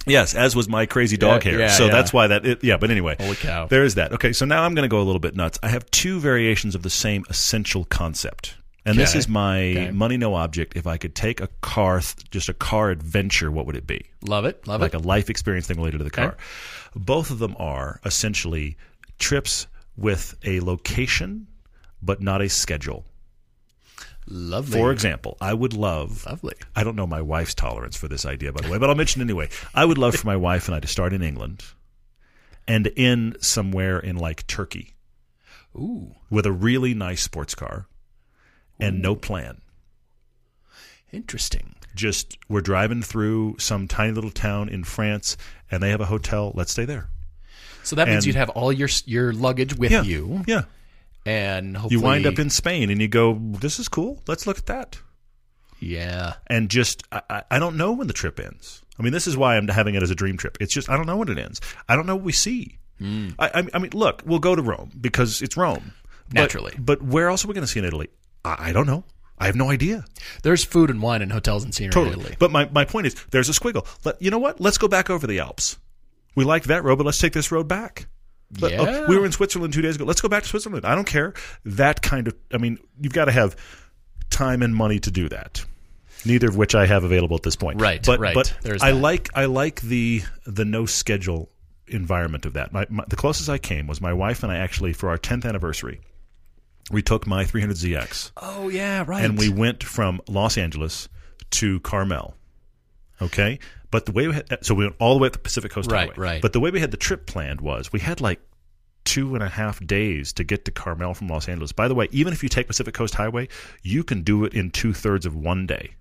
Yes, as was my crazy dog Yeah, hair. yeah, so yeah. that's why that. It, yeah, but anyway, Holy cow. there is that. Okay, so now I'm going to go a little bit nuts. I have two variations of the same essential concept, and this is my Okay. money no object. If I could take a car, th- just a car adventure, what would it be? Love it. Love Like it. Like a life experience thing related to the car. Okay. Both of them are essentially trips with a location, but not a schedule. Lovely. For example, I would love Lovely. I don't know my wife's tolerance for this idea, by the way, but I'll mention it anyway. I would love for my wife and I to start in England and end somewhere in like Turkey Ooh, with a really nice sports car and no plan. interesting. Just we're driving through some tiny little town in France and they have a hotel. Let's stay there. So that means And- you'd have all your your luggage with Yeah. you, Yeah. and hopefully You wind up in Spain and you go, this is cool. Let's look at that. yeah. And just, I, I- I don't know when the trip ends. I mean, this is why I'm having it as a dream trip. It's just I don't know when it ends. I don't know what we see. Hmm. I, I, I mean, look, we'll go to Rome because it's Rome. But- Naturally. but where else are we going to see in Italy? I, I don't know. I have no idea. There's food and wine and hotels and scenery in Totally. Italy. But my, my point is, there's a squiggle. Let, you know what? Let's go back over the Alps. We like that road, but let's take this road back. Let- oh, Yeah. we were in Switzerland two days ago. Let's go back to Switzerland. I don't care. That kind of, I mean, you've got to have time and money to do that. Neither of which I have available at this point. Right, But, right. but There's I that. like I like the the no schedule environment of that. My, my, the closest I came was my wife and I actually for our 10th anniversary. We took my 300ZX oh yeah, right. and we went from Los Angeles to Carmel. Okay, but the way we had, so we went all the way up the Pacific Coast Right, Highway. right. But the way we had the trip planned was we had like two and a half days to get to Carmel from Los Angeles. By the way, even if you take Pacific Coast Highway, you can do it in two thirds of one day.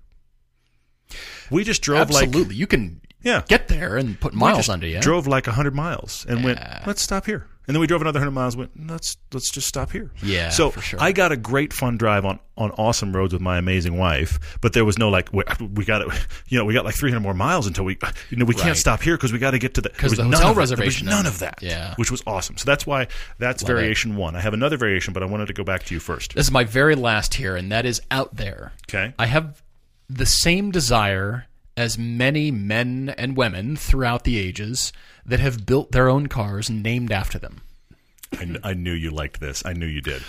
We just drove like absolutely. you can yeah, get there and put miles under you. Drove like hundred miles and went. Let's stop here. And then we drove another hundred miles. Went. Let's let's just stop here. Yeah, So for sure. I got a great fun drive on on awesome roads with my amazing wife. But there was no like we, we got it. You know, we got like three hundred more miles until we. You know, we Right. can't stop here because we got to get to the. there 'Cause was the none hotel of it. There was reservation None of that. yeah. Which was awesome. So that's why that's Love it. variation one. I have another variation, but I wanted to go back to you first. This is my very last here, and that is out there. Okay. I have the same desire as many men and women throughout the ages that have built their own cars named after them. I, I knew you liked this. I knew you did.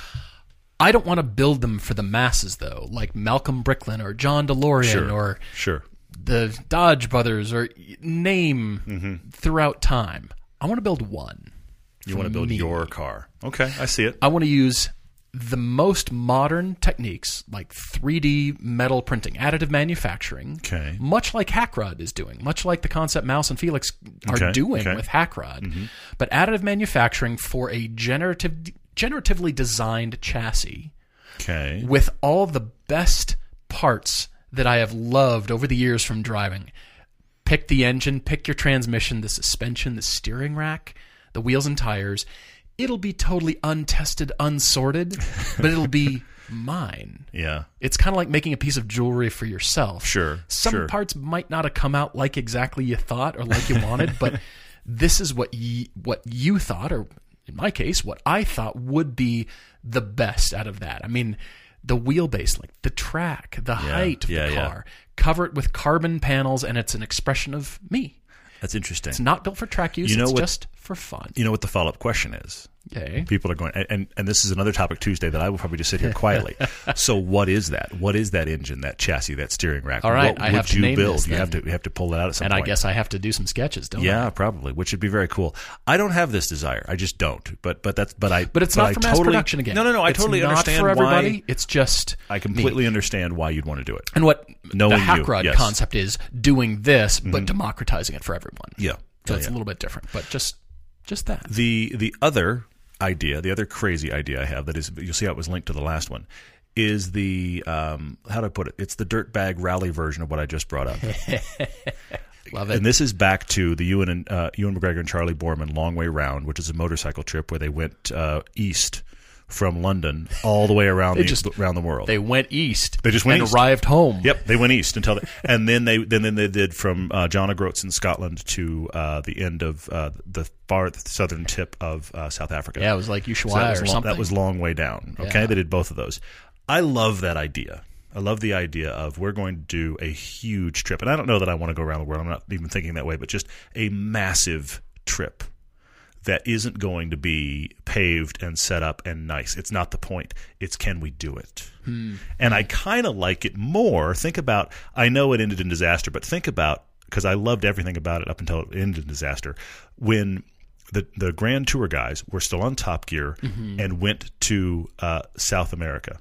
I don't want to build them for the masses, though, like Malcolm Bricklin or John DeLorean Sure. or Sure. the Dodge brothers or name Mm-hmm. throughout time. I want to build one. You want to build me. your car. Okay, I see it. I want to use the most modern techniques like 3D metal printing, additive manufacturing, Okay. much like Hackrod is doing, much like the Concept Mouse and Felix are Okay, doing okay. with Hackrod, mm-hmm. but additive manufacturing for a generative, generatively designed chassis Okay. with all the best parts that I have loved over the years from driving. Pick the engine, pick your transmission, the suspension, the steering rack, the wheels and tires. It'll be totally untested, unsorted, but it'll be mine. Yeah. It's kind of like making a piece of jewelry for yourself. Sure, Some sure. parts might not have come out like exactly you thought or like you wanted, but this is what you, what you thought, or in my case, what I thought would be the best out of that. I mean, the wheelbase, like the track, the height of yeah, the yeah. car, cover it with carbon panels, and it's an expression of me. That's interesting. It's not built for track use. You know it's what- just for fun. You know what the follow up question is? Okay. People are going, and, and this is another topic Tuesday that I will probably just sit here quietly. so, what is that? What is that engine, that chassis, that steering rack? All right, what I would have to you name build? this you have to you have to pull it out at some And I guess I have to do some sketches, don't I? yeah, probably, which would be very cool. I don't have this desire. I just don't. But but that's but I. But it's not I for mass totally- production again. No, no, no. I It's totally not understand for everybody. why. It's just I completely understand why you'd want to do it. And what Knowing the you, hack rod yes. Mm-hmm. concept is doing this, but democratizing it for everyone. Yeah. So Yeah, it's yeah. a little bit different, but just just that. The the other idea, the other crazy idea I have that is you'll see how it was linked to the last one is the um, how do I put it? It's the dirtbag rally version of what I just brought up. Love it. and this is back to the Ewan and uh, Ewan McGregor and Charlie Boorman Long Way Round, which is a motorcycle trip where they went uh, east from London all the way around the just- around the world. they went east. They just went and east. arrived home. Yep, they went east until, the, and then they then then they did from uh, John O'Groats in Scotland to uh, the end of uh, the far southern tip of uh, South Africa. Yeah, it was like So Ushuaia was or long, something. That was long way down. Okay, Yeah. they did both of those. I love that idea. I love the idea of we're going to do a huge trip, and I don't know that I want to go around the world. I'm not even thinking that way, but just a massive trip that isn't going to be paved and set up and nice. It's not the point. It's can we do it? And I kind of like it more. Think about. I know it ended in disaster, but think about because I loved everything about it up until it ended in disaster. When the the Grand Tour guys were still on Top Gear and went to uh, South America.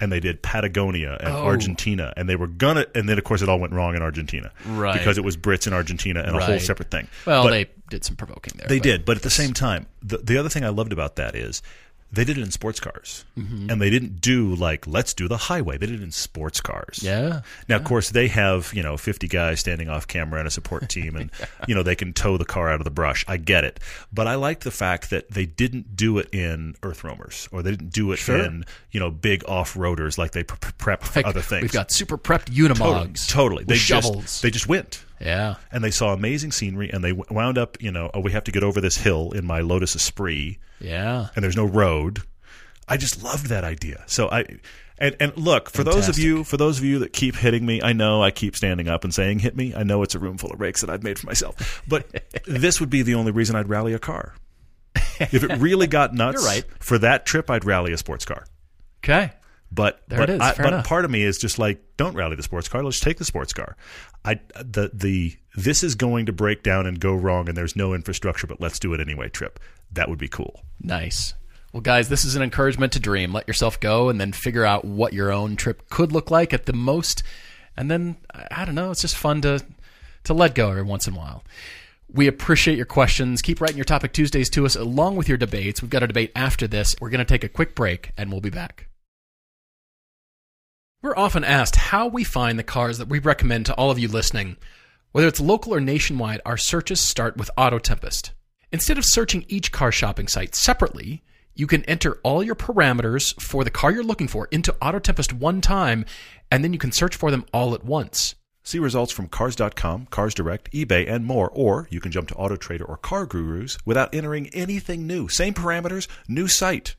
And they did Patagonia and Oh. Argentina, and they were gonna, and then of course it all went wrong in Argentina, Right. Because it was Brits in Argentina and a whole separate thing. well, But- they did some provoking there. they but did, but at the same time, the the other thing I loved about that is they did it in sports cars, Mm-hmm. and they didn't do like let's do the highway. They did it in sports cars. Yeah. Now, of course, they have you know fifty guys standing off camera and a support team, and you know they can tow the car out of the brush. I get it, but I liked the fact that they didn't do it in earth roamers or they didn't do it Sure. in you know big off roaders like they pre- prep for Like, other things. We've got super prepped Unimogs. totally. They with just shovels. they just went. Yeah. and they saw amazing scenery, and they wound up, you know, oh, we have to get over this hill in my Lotus Esprit, Yeah. and there's no road. I just loved that idea. So I. And, and look for those of you for those of you that keep hitting me, I know I keep standing up and saying hit me. I know it's a room full of rakes that I've made for myself, but this would be the only reason I'd rally a car. If it really got nuts, right. for that trip, I'd rally a sports car. Okay. But There but, it is. I, but enough. part of me is just like, don't rally the sports car. Let's take the sports car. I the the this is going to break down and go wrong, and there's no infrastructure, but let's do it anyway. Trip that would be cool. Nice. Well, guys, this is an encouragement to dream. Let yourself go and then figure out what your own trip could look like at the most. And then, I I don't know, it's just fun to, to let go every once in a while. We appreciate your questions. Keep writing your Topic Tuesdays to us along with your debates. We've got a debate after this. We're going to take a quick break and we'll be back. We're often asked how we find the cars that we recommend to all of you listening. Whether it's local or nationwide, our searches start with Auto Tempest. Instead of searching each car shopping site separately, you can enter all your parameters for the car you're looking for into Auto Tempest one time, and then you can search for them all at once. See results from Cars.com, Cars Direct, eBay, and more. Or you can jump to AutoTrader or Car Gurus without entering anything new. Same parameters, new site.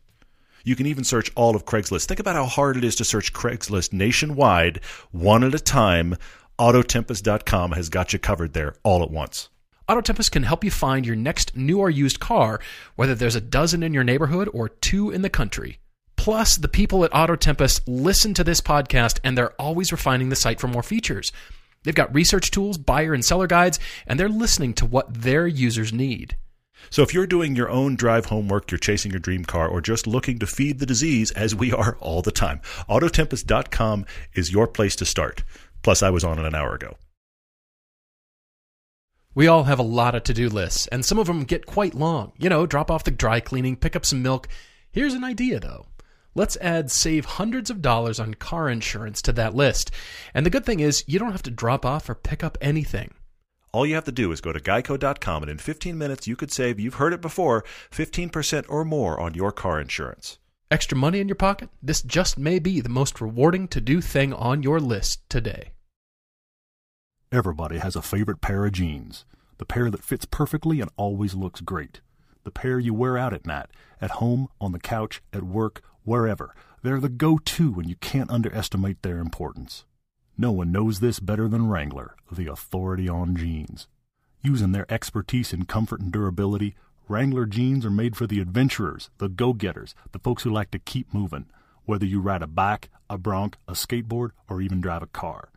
You can even search all of Craigslist. Think about how hard it is to search Craigslist nationwide, one at a time. Autotempest.com has got you covered there all at once. Autotempest can help you find your next new or used car, whether there's a dozen in your neighborhood or two in the country. Plus, the people at Autotempest listen to this podcast and they're always refining the site for more features. They've got research tools, buyer and seller guides, and they're listening to what their users need. So if you're doing your own drive homework, you're chasing your dream car, or just looking to feed the disease, as we are all the time, Autotempest.com is your place to start. Plus, I was on it an hour ago. We all have a lot of to do lists, and some of them get quite long. You know, drop off the dry cleaning, pick up some milk. Here's an idea, though. Let's add save hundreds of dollars on car insurance to that list. And the good thing is, you don't have to drop off or pick up anything. All you have to do is go to geico.com, and in 15 minutes, you could save, you've heard it before, 15% or more on your car insurance. Extra money in your pocket? This just may be the most rewarding to do thing on your list today. Everybody has a favorite pair of jeans. The pair that fits perfectly and always looks great. The pair you wear out at night, at home, on the couch, at work, wherever. They're the go to and you can't underestimate their importance. No one knows this better than Wrangler, the authority on jeans. Using their expertise in comfort and durability, Wrangler jeans are made for the adventurers, the go getters, the folks who like to keep moving, whether you ride a bike, a bronc, a skateboard, or even drive a car.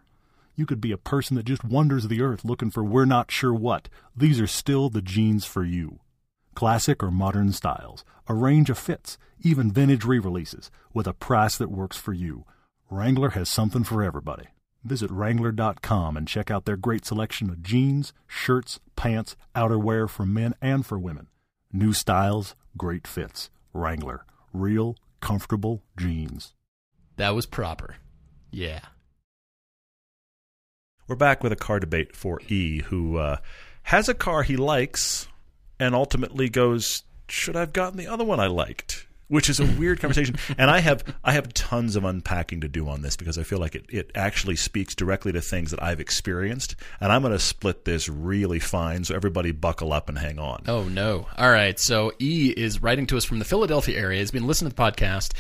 You could be a person that just wanders the earth looking for we're not sure what. These are still the jeans for you. Classic or modern styles, a range of fits, even vintage re releases, with a price that works for you. Wrangler has something for everybody. Visit Wrangler.com and check out their great selection of jeans, shirts, pants, outerwear for men and for women. New styles, great fits. Wrangler. Real, comfortable jeans. That was proper. Yeah. We're back with a car debate for E, who uh, has a car he likes and ultimately goes, Should I have gotten the other one I liked? Which is a weird conversation. And I have I have tons of unpacking to do on this because I feel like it, it actually speaks directly to things that I've experienced. And I'm going to split this really fine, so everybody buckle up and hang on. Oh no. All right. So E is writing to us from the Philadelphia area. He's been listening to the podcast.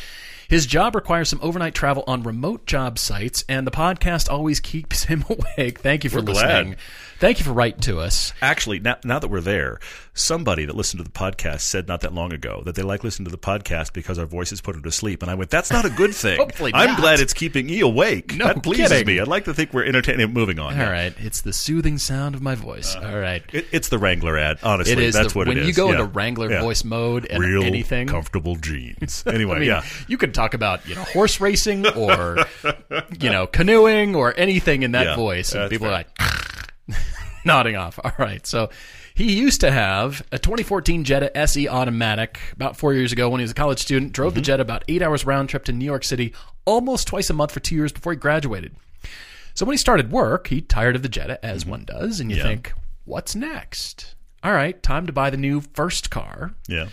His job requires some overnight travel on remote job sites, and the podcast always keeps him awake. Thank you for We're glad. listening. Thank you for writing to us. Actually, now, now that we're there, somebody that listened to the podcast said not that long ago that they like listening to the podcast because our voices put them to sleep. And I went, that's not a good thing. Hopefully I'm not. glad it's keeping E awake. No that pleases kidding. me. I'd like to think we're entertaining. Moving on. All right. It's the soothing sound of my voice. Uh-huh. All right. It, it's the Wrangler ad. Honestly, It is that's the, what when it is. you go Yeah. into Wrangler Yeah. voice mode and Real anything. comfortable jeans. Anyway, I mean, yeah. you can talk about you know horse racing or you know canoeing or anything in that voice, and people fair. are like nodding off. All right, so he used to have a 2014 Jetta SE automatic. About four years ago, when he was a college student, drove the Mm-hmm. Jetta about eight hours round trip to New York City, almost twice a month for two years before he graduated. So when he started work, he tired of the Jetta, as one does, and you Mm-hmm. Yeah. think, what's next? All right, time to buy the new first car. Yeah.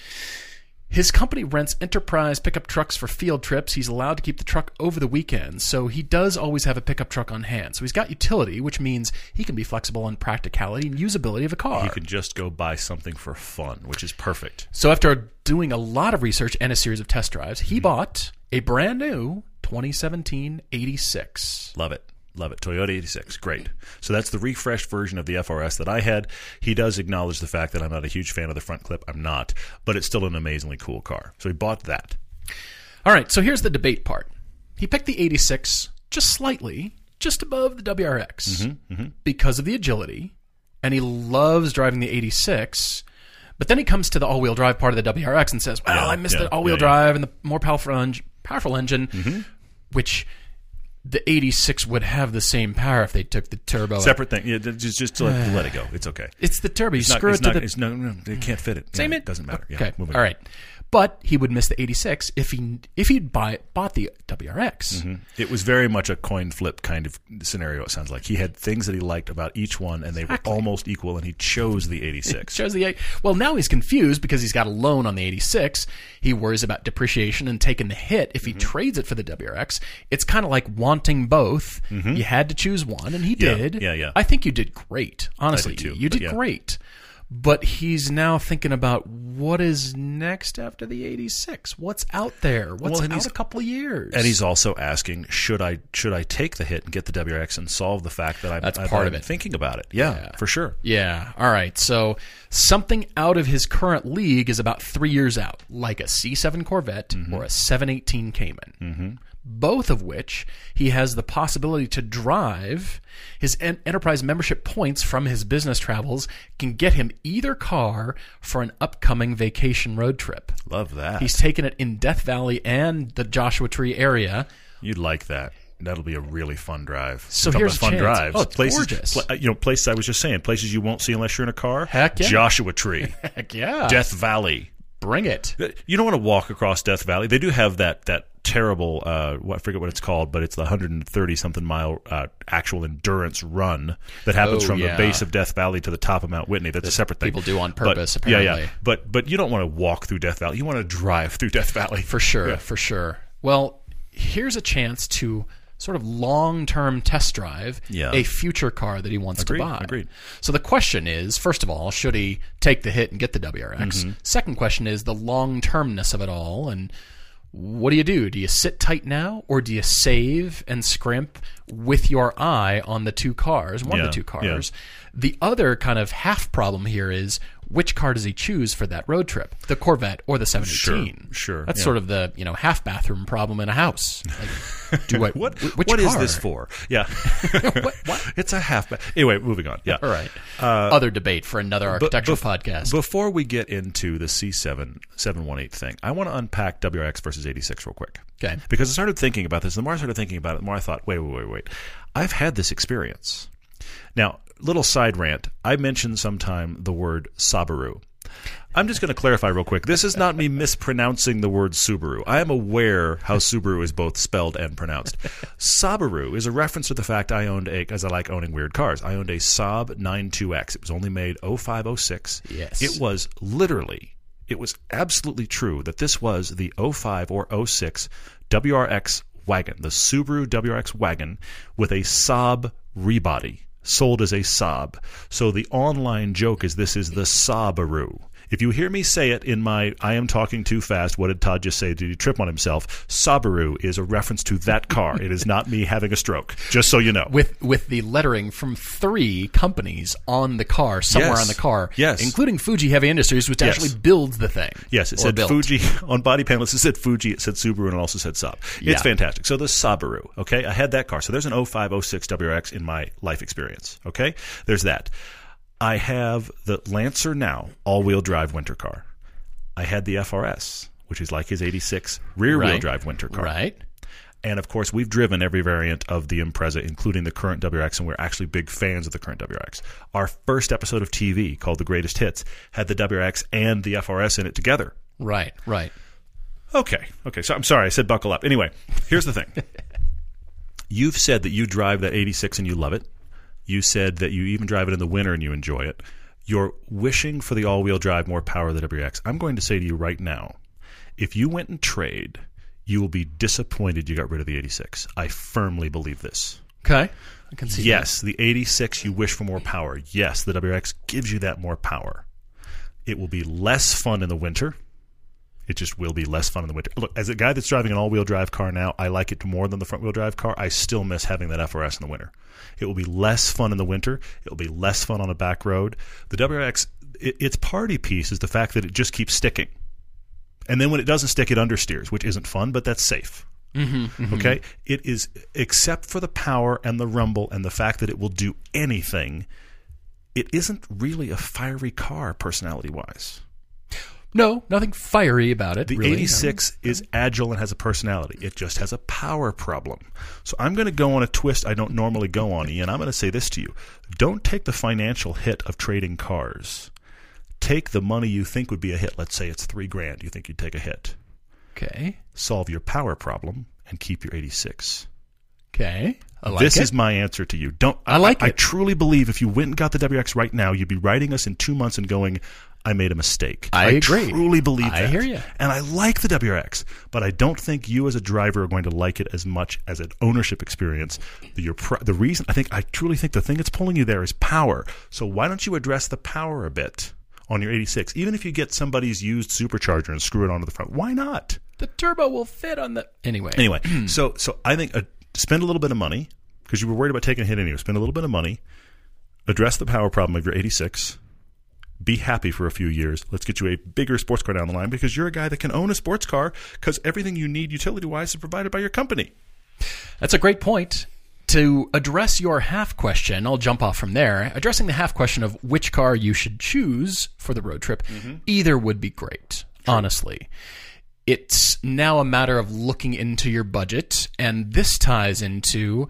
His company rents enterprise pickup trucks for field trips. He's allowed to keep the truck over the weekend, so he does always have a pickup truck on hand. So he's got utility, which means he can be flexible on practicality and usability of a car. He can just go buy something for fun, which is perfect. So after doing a lot of research and a series of test drives, he mm-hmm. bought a brand new 2017 86. Love it. Love it. Toyota 86. Great. So that's the refreshed version of the FRS that I had. He does acknowledge the fact that I'm not a huge fan of the front clip. I'm not, but it's still an amazingly cool car. So he bought that. All right, so here's the debate part. He picked the 86 just slightly, just above the WRX mm-hmm, mm-hmm. because of the agility, and he loves driving the 86. But then he comes to the all-wheel drive part of the WRX and says, "Well, Yeah, I missed yeah, the all-wheel yeah, yeah. drive and the more powerful, powerful engine, mm-hmm. which the 86 would have the same power if they took the turbo. Separate thing. Yeah, just just to let, let it go. It's okay. It's the turbo. You It's not, screw it's it to not, the it's no, no, they can't fit it. Same Yeah, it doesn't matter. Yeah, Okay. moving All on. right. But he would miss the 86 if he if he'd buy bought the WRX. Mm-hmm. It was very much a coin flip kind of scenario. It sounds like he had things that he liked about each one, and they Exactly. were almost equal, and he chose the 86. chose the well now he's confused because he's got a loan on the 86. He worries about depreciation and taking the hit if he Mm-hmm. trades it for the WRX. It's kind of like wanting both. You had to choose one, and he Mm-hmm. Yeah, did. yeah, yeah. I think you did great. Honestly, too, you did yeah. great. But he's now thinking about what is next after the 86. What's out there? What's Well, out he's- a couple of years? And he's also asking, should I should I take the hit and get the WRX and solve the fact that I'm, That's I'm part of I'm it. thinking about it? Yeah, Yeah. for sure. Yeah. All right. So something out of his current league is about three years out, like a C7 Corvette Mm-hmm. or a 718 Cayman. Mm-hmm. Both of which he has the possibility to drive. His en- enterprise membership points from his business travels can get him either car for an upcoming vacation road trip. Love that. He's taken it in Death Valley and the Joshua Tree area. You'd like that. That'll be a really fun drive. So here's fun chance. drives. Oh, places, gorgeous. pla- you know, places I was just saying, places you won't see unless you're in a car. Heck yeah. Joshua Tree, Heck yeah. Death Valley. Bring it. You don't want to walk across Death Valley. They do have that that terrible uh, what, I forget what it's called, but it's the 130 something mile uh, actual endurance run that happens Oh, from yeah. the base of Death Valley to the top of Mount Whitney. That's a separate thing. people do on But- purpose, Yeah, yeah. But but you don't want to walk through Death Valley. You want to drive through Death Valley For sure, for sure. Well, here's a chance to sort of long-term test drive Yeah. a future car that he wants Agreed, to buy. agreed. So the question is, first of all, should he take the hit and get the WRX? Mm-hmm. Second question is the long-termness of it all and what do you do? Do you sit tight now or do you save and scrimp with your eye on the two cars, one Yeah, of the two yeah. cars? The other kind of half problem here is which car does he choose for that road trip? The Corvette or the 718? Sure, sure, That's yeah. sort of the, you know, half bathroom problem in a house. Like, do I What wh- which what is this for? Yeah, What- what? it's a half. Ba- anyway, moving on. Yeah, All right. Uh, Other debate for another architectural bef- podcast. Before we get into the C7 718 thing, I want to unpack WRX versus 86 real quick. Okay. Because I started thinking about this. The more I started thinking about it, the more I thought, wait, wait, wait, wait. I've had this experience. Now, little side rant. I mentioned sometime the word Sabaru. I'm just going to clarify real quick. This is not me mispronouncing the word Subaru. I am aware how Subaru is both spelled and pronounced. Sabaru is a reference to the fact I owned a, as I like owning weird cars, I owned a Saab 92X. It was only made 0506. Yes. It was literally, it was absolutely true that this was the 05 or 06 WRX wagon, the Subaru WRX wagon with a Saab rebody sold as a Saab. So the online joke is this is the Sabaru. If you hear me say it in my I am talking too fast, what did Todd just say? Did he trip on himself? Sabaru is a reference to that car. it is not me having a stroke. Just so you know. with with the lettering from three companies on the car, somewhere Yes. on the car, Yes. including Fuji Heavy Industries, which Yes. actually builds the thing. Yes, it said built. Fuji on body panels. It said Fuji, it said Subaru, and it also said Saab. Yeah. It's fantastic. So the Sabaru, okay, I had that car. So there's an 0506 WRX in my life experience. Okay, there's that. I have the Lancer now, all-wheel drive winter car. I had the FRS, which is like his 86 rear-wheel Right. drive winter car. Right. And of course, we've driven every variant of the Impreza, including the current WRX, and we're actually big fans of the current WRX. Our first episode of TV, called The Greatest Hits, had the WRX and the FRS in it together. Right. Right. Okay. Okay. So I'm sorry. I said buckle up. Anyway, here's the thing. You've said that you drive that 86 and you love it. You said that you even drive it in the winter and you enjoy it. You're wishing for the all wheel drive, more power than the WRX. I'm going to say to you right now if you went and trade, you will be disappointed you got rid of the 86. I firmly believe this. Okay. I can see. Yes, the 86 you wish for more power. Yes, the WRX gives you that more power. It will be less fun in the winter. It just will be less fun in the winter. Look, as a guy that's driving an all-wheel drive car now, I like it more than the front-wheel drive car. I still miss having that FRS in the winter. It will be less fun in the winter. It will be less fun on a back road. The WRX, it, its party piece is the fact that it just keeps sticking. And then when it doesn't stick, it understeers, which isn't fun, but that's safe. Mm-hmm, Okay? It is, except for the power and the rumble and the fact that it will do anything, it isn't really a fiery car personality wise. No, nothing fiery about it. The really. 86 is agile and has a personality. It just has a power problem. So I'm going to go on a twist I don't normally go on, Ian. I'm going to say this to you. Don't take the financial hit of trading cars. Take the money you think would be a hit. Let's say it's three grand. You think you'd take a hit. Okay. Solve your power problem and keep your 86. Okay. I like this it. is my answer to you. Don't I like I, it. truly believe if you went and got the WX right now, you'd be writing us in two months and going, "I made a mistake." I agree. Truly believe that. I that. hear you. And I like the WRX, but I don't think you as a driver are going to like it as much as an ownership experience. The, your pr- the reason I think I truly think the thing that's pulling you there is power. So why don't you address the power a bit on your 86? Even if you get somebody's used supercharger and screw it onto the front, why not? the turbo will fit on the anyway. Anyway, so so I think uh, spend a little bit of money because you were worried about taking a hit anyway. Spend a little bit of money, address the power problem of your 86. Be happy for a few years. Let's get you a bigger sports car down the line because you're a guy that can own a sports car because everything you need utility wise is provided by your company. That's a great point. To address your half question, I'll jump off from there. Addressing the half question of which car you should choose for the road trip, mm-hmm. either would be great, honestly. It's now a matter of looking into your budget, and this ties into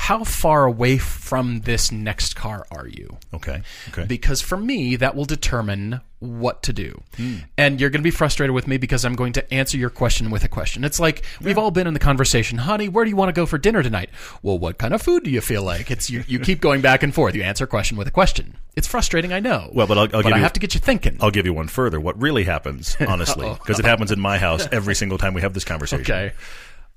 how far away from this next car are you? Okay. Okay. because for me that will determine what to do. Hmm. And you're going to be frustrated with me because i'm going to answer your question with a question. It's like we've all been in the conversation honey where do you want to go for dinner tonight? Well what kind of food do you feel like? It's you, you keep going back and forth. You answer a question with a question. It's frustrating i know. Well, but I'll- I'll but give i you- have to get you thinking. I'll give you one further. What really happens, honestly, because it happens in my house every single time we have this conversation. okay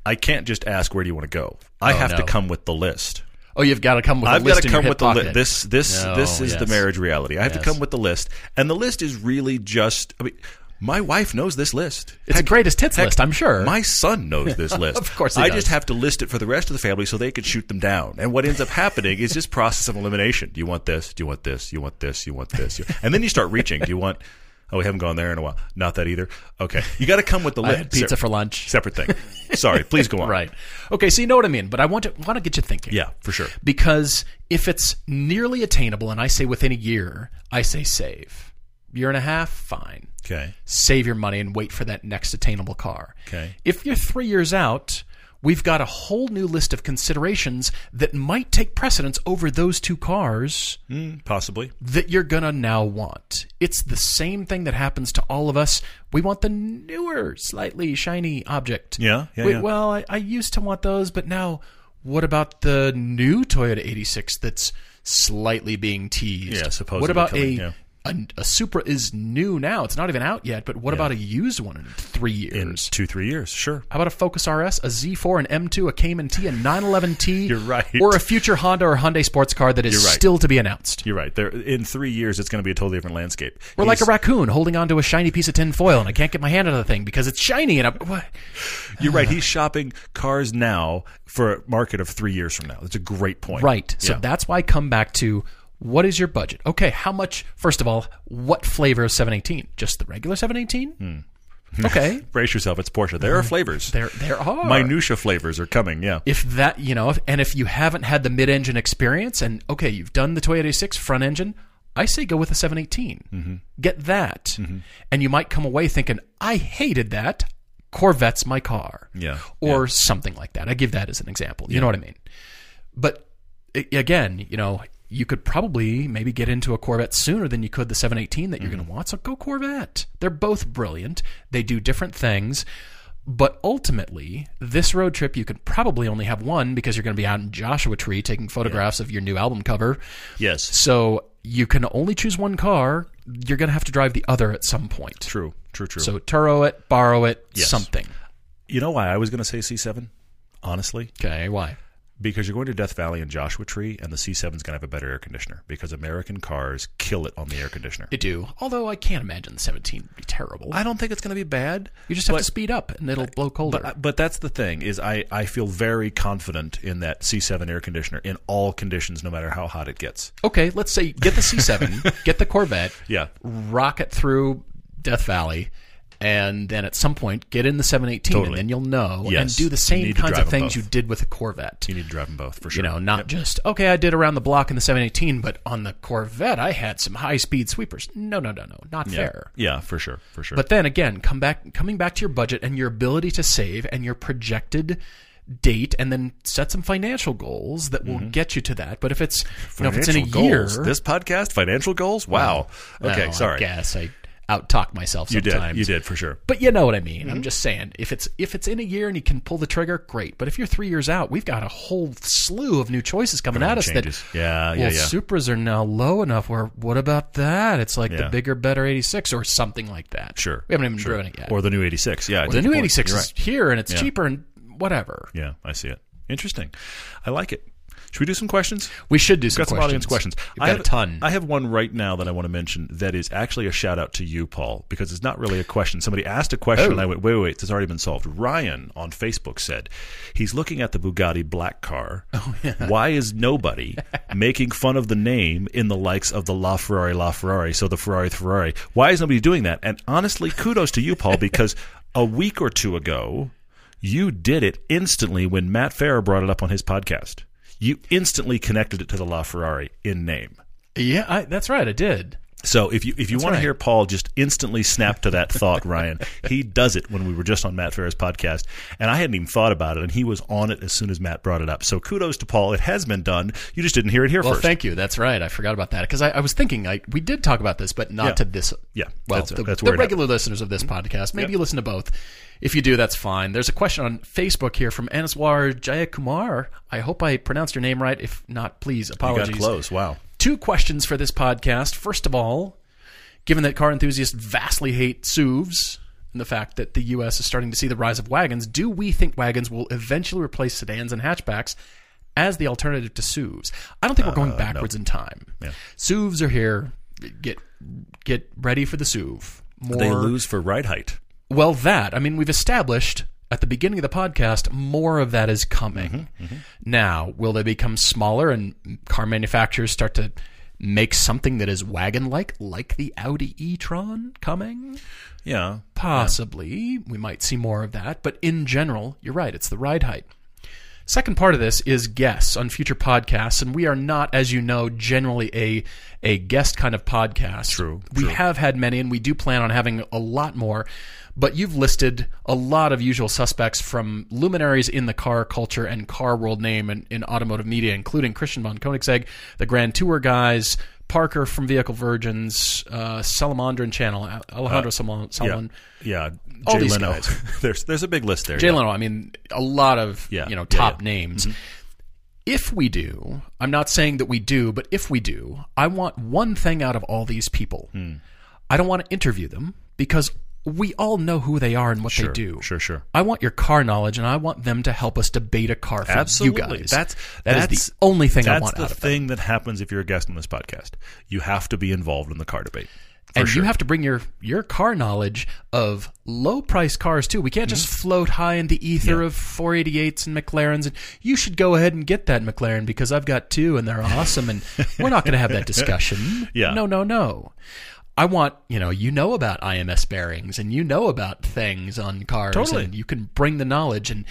I can't just ask where do you want to go. I oh, have to come with the list. oh you've got to come with a I've got to come with the list. This this No, this is the marriage reality. I have Yes. to come with the list, and the list is really just. I mean, my wife knows this list. it's the greatest hits heck, list i'm sure My son knows this list. Of course he I does. just have to list it for the rest of the family so they can shoot them down. And what ends up happening is just process of elimination. Do you want this? Do you want this? Do you want this? Do you want this? And then you start reaching. Do you want? Oh, we haven't gone there in a while. Not that either. Okay, you got to come with the list. pizza for lunch Separate thing. Sorry. Please go on. right okay so you know what i mean but i want to want to get you thinking Yeah, for sure. because if it's nearly attainable and I say within a year, I say save. Year and a half, fine. Okay. Save your money and wait for that next attainable car. Okay. If you're three years out, we've got a whole new list of considerations that might take precedence over those two cars Mm, possibly. that you're gonna now want. It's the same thing that happens to all of us. We want the newer, slightly shiny object. Yeah, yeah, Wait, yeah. Well, I, I used to want those, but now, what about the new Toyota 86 that's slightly being teased? Yeah, supposedly What about coming, a, yeah. A a Supra is new now? It's not even out yet. But what about a used one in three years? In two, three years. Sure. How about a Focus RS, a Z4, an M2, a Cayman T, a 911T? You're right. Or a future Honda or Hyundai sports car that is right. still to be announced. You're right. There, in three years, it's going to be a totally different landscape. We're like a raccoon holding onto a shiny piece of tin foil, and I can't get my hand out of the thing because it's shiny. And I'm, what? You're right. He's shopping cars now for a market of three years from now. That's a great point. Right. So Yeah. that's why I come back to what is your budget? Okay, how much? First of all, what flavor of 718? Just the regular 718? Hmm. Okay. Brace yourself. It's Porsche. There are flavors. There, there are. Minutia flavors are coming. Yeah. if that, you know, if, and if you haven't had the mid-engine experience, and okay, you've done the Toyota 6 front engine, I say go with a 718. Mm-hmm. Get that, and you might come away thinking, I hated that. Corvette's my car. Yeah. or something like that. I give that as an example. You know what I mean? But again, you know, you could probably maybe get into a Corvette sooner than you could the 718 that you're going to mm-hmm. want. So go Corvette. They're both brilliant. They do different things. But ultimately, this road trip, you could probably only have one because you're going to be out in Joshua Tree taking photographs of your new album cover. Yes. So you can only choose one car. You're going to have to drive the other at some point. True. True, true. So Turo it, borrow it, Yes. something. you know why I was going to say C7? Honestly, Okay, why? Because you're going to Death Valley and Joshua Tree, and the C7 is going to have a better air conditioner because American cars kill it on the air conditioner. It do. Although I can't imagine the 17 would be terrible. I don't think it's going to be bad. you just have but- to speed up and it'll blow colder. But, but that's the thing is I, I feel very confident in that C7 air conditioner in all conditions, no matter how hot it gets. okay, let's say get the C7, get the Corvette, Yeah. rocket through Death Valley, and then at some point get in the 718, Totally. and then you'll know and do the same kinds of things both. you did with the Corvette. You need to drive them both for sure. You know, not just okay. I did around the block in the 718, but on the Corvette, I had some high speed sweepers. No, no, no, no, not yeah. fair. Yeah, for sure, for sure. But then again, come back, coming back to your budget and your ability to save and your projected date, and then set some financial goals that will get you to that. But if it's you know, if it's in a Mm-hmm. Year, this podcast, financial goals. Wow. okay, well, sorry. I guess I out talk myself you sometimes. did. You did for sure. But you know what I mean. Mm-hmm. I'm just saying, if it's if it's in a year and you can pull the trigger, great. But if you're three years out, we've got a whole slew of new choices coming at us. changes. That Yeah, yeah, well, yeah. Supras are now low enough. Where what about that? It's like the bigger, better 86 or something like that. Sure. we haven't even sure. driven it yet. Or the new 86. Yeah. the new good point. 86 You're is right. here and it's Yeah. cheaper and whatever. Yeah, I see it. Interesting. I like it. Should we do some questions? We should do some got some questions. audience questions. We've I have a ton. I have one right now that I want to mention that is actually a shout out to you, Paul, because it's not really a question. Somebody asked a question, Oh. and I went, wait, wait, wait, it's already been solved. Ryan on Facebook said he's looking at the Bugatti black car. Oh, yeah. Why is nobody making fun of the name in the likes of the La Ferrari, La Ferrari, so the Ferrari, Ferrari? Why is nobody doing that? And honestly, kudos to you, Paul, because a week or two ago, you did it instantly when Matt Farah brought it up on his podcast. You instantly connected it to the LaFerrari in name. yeah, I, that's right. I did. So if you if you want right. to hear Paul just instantly snap to that thought, Ryan, he does it when we were just on Matt Farah's podcast, and I hadn't even thought about it, and he was on it as soon as Matt brought it up. So kudos to Paul. It has been done. You just didn't hear it here Well, first. thank you. That's right. I forgot about that because I, I was thinking like we did talk about this, but not Yeah. to this. Yeah, well, that's- the, that's the regular listeners of this mm-hmm. podcast. Maybe you listen to both. If you do, that's fine. There's a question on Facebook here from Anaswar Jayakumar. I hope I pronounced your name right. If not, please apologize. you got close. Wow. Two questions for this podcast. First of all, given that car enthusiasts vastly hate SUVs and the fact that the U.S. is starting to see the rise of wagons, do we think wagons will eventually replace sedans and hatchbacks as the alternative to SUVs? I don't think we're going backwards in time. Uh, Yeah. SUVs are here. Get get ready for the SUV. More They lose for ride height. Well, that I mean, we've established at the beginning of the podcast more of that is coming. Mm-hmm, Now, will they become smaller and car manufacturers start to make something that is wagon-like, like the Audi e-tron coming? Yeah. Possibly, we might see more of that. But in general, you're right; it's the ride height. Second part of this is guests on future podcasts, and we are not, as you know, generally a a guest kind of podcast. True, We true. have had many, and we do plan on having a lot more. But you've listed a lot of usual suspects from luminaries in the car culture and car world name and in automotive media, including Christian von Koenigsegg, the Grand Tour guys, Parker from Vehicle Virgins, uh, Salomondrin Channel, Al- Alejandro Salomon. Yeah. Yeah. All Jay these Leno. guys. there's there's a big list there. Jay yeah. Leno. I mean, a lot of Yeah, you know top yeah. Mm-hmm. names. If we do, I'm not saying that we do, but if we do, I want one thing out of all these people. Hmm. I don't want to interview them because we all know who they are and what Sure, they do. Sure, sure. I want your car knowledge, and I want them to help us debate a car for Absolutely. you guys. That's that is that's the only thing I that's want the out of them. thing that happens if you're a guest on this podcast. You have to be involved in the car debate. And sure. you have to bring your your car knowledge of low price cars too. We can't just float high in the ether Mm-hmm. Yeah. of 488s and McLarens. And you should go ahead and get that McLaren because I've got two and they're awesome. And we're not going to have that discussion. Yeah. No, no, no. I want you know you know about IMS bearings and you know about things on cars Totally. and you can bring the knowledge and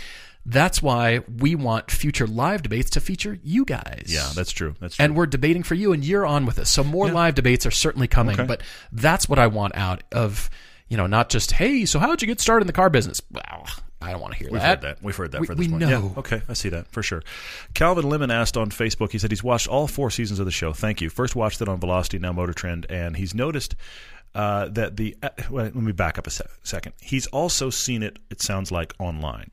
that's why we want future live debates to feature you guys. Yeah, that's true. That's true. And we're debating for you, and you're on with us. So more live debates are certainly coming. Okay. But that's what I want out of, you know, not just hey, so how'd you get started in the car business? Well, I don't want to hear that. We've that. heard that. We've heard that We- for this we point. know. Yeah, okay, I see that for sure. Calvin Lemon asked on Facebook. He said he's watched all four seasons of the show. Thank you. First watched it on Velocity, now Motor Trend, and he's noticed uh, that the. Uh, well, let me back up a se- second. He's also seen it. It sounds like online.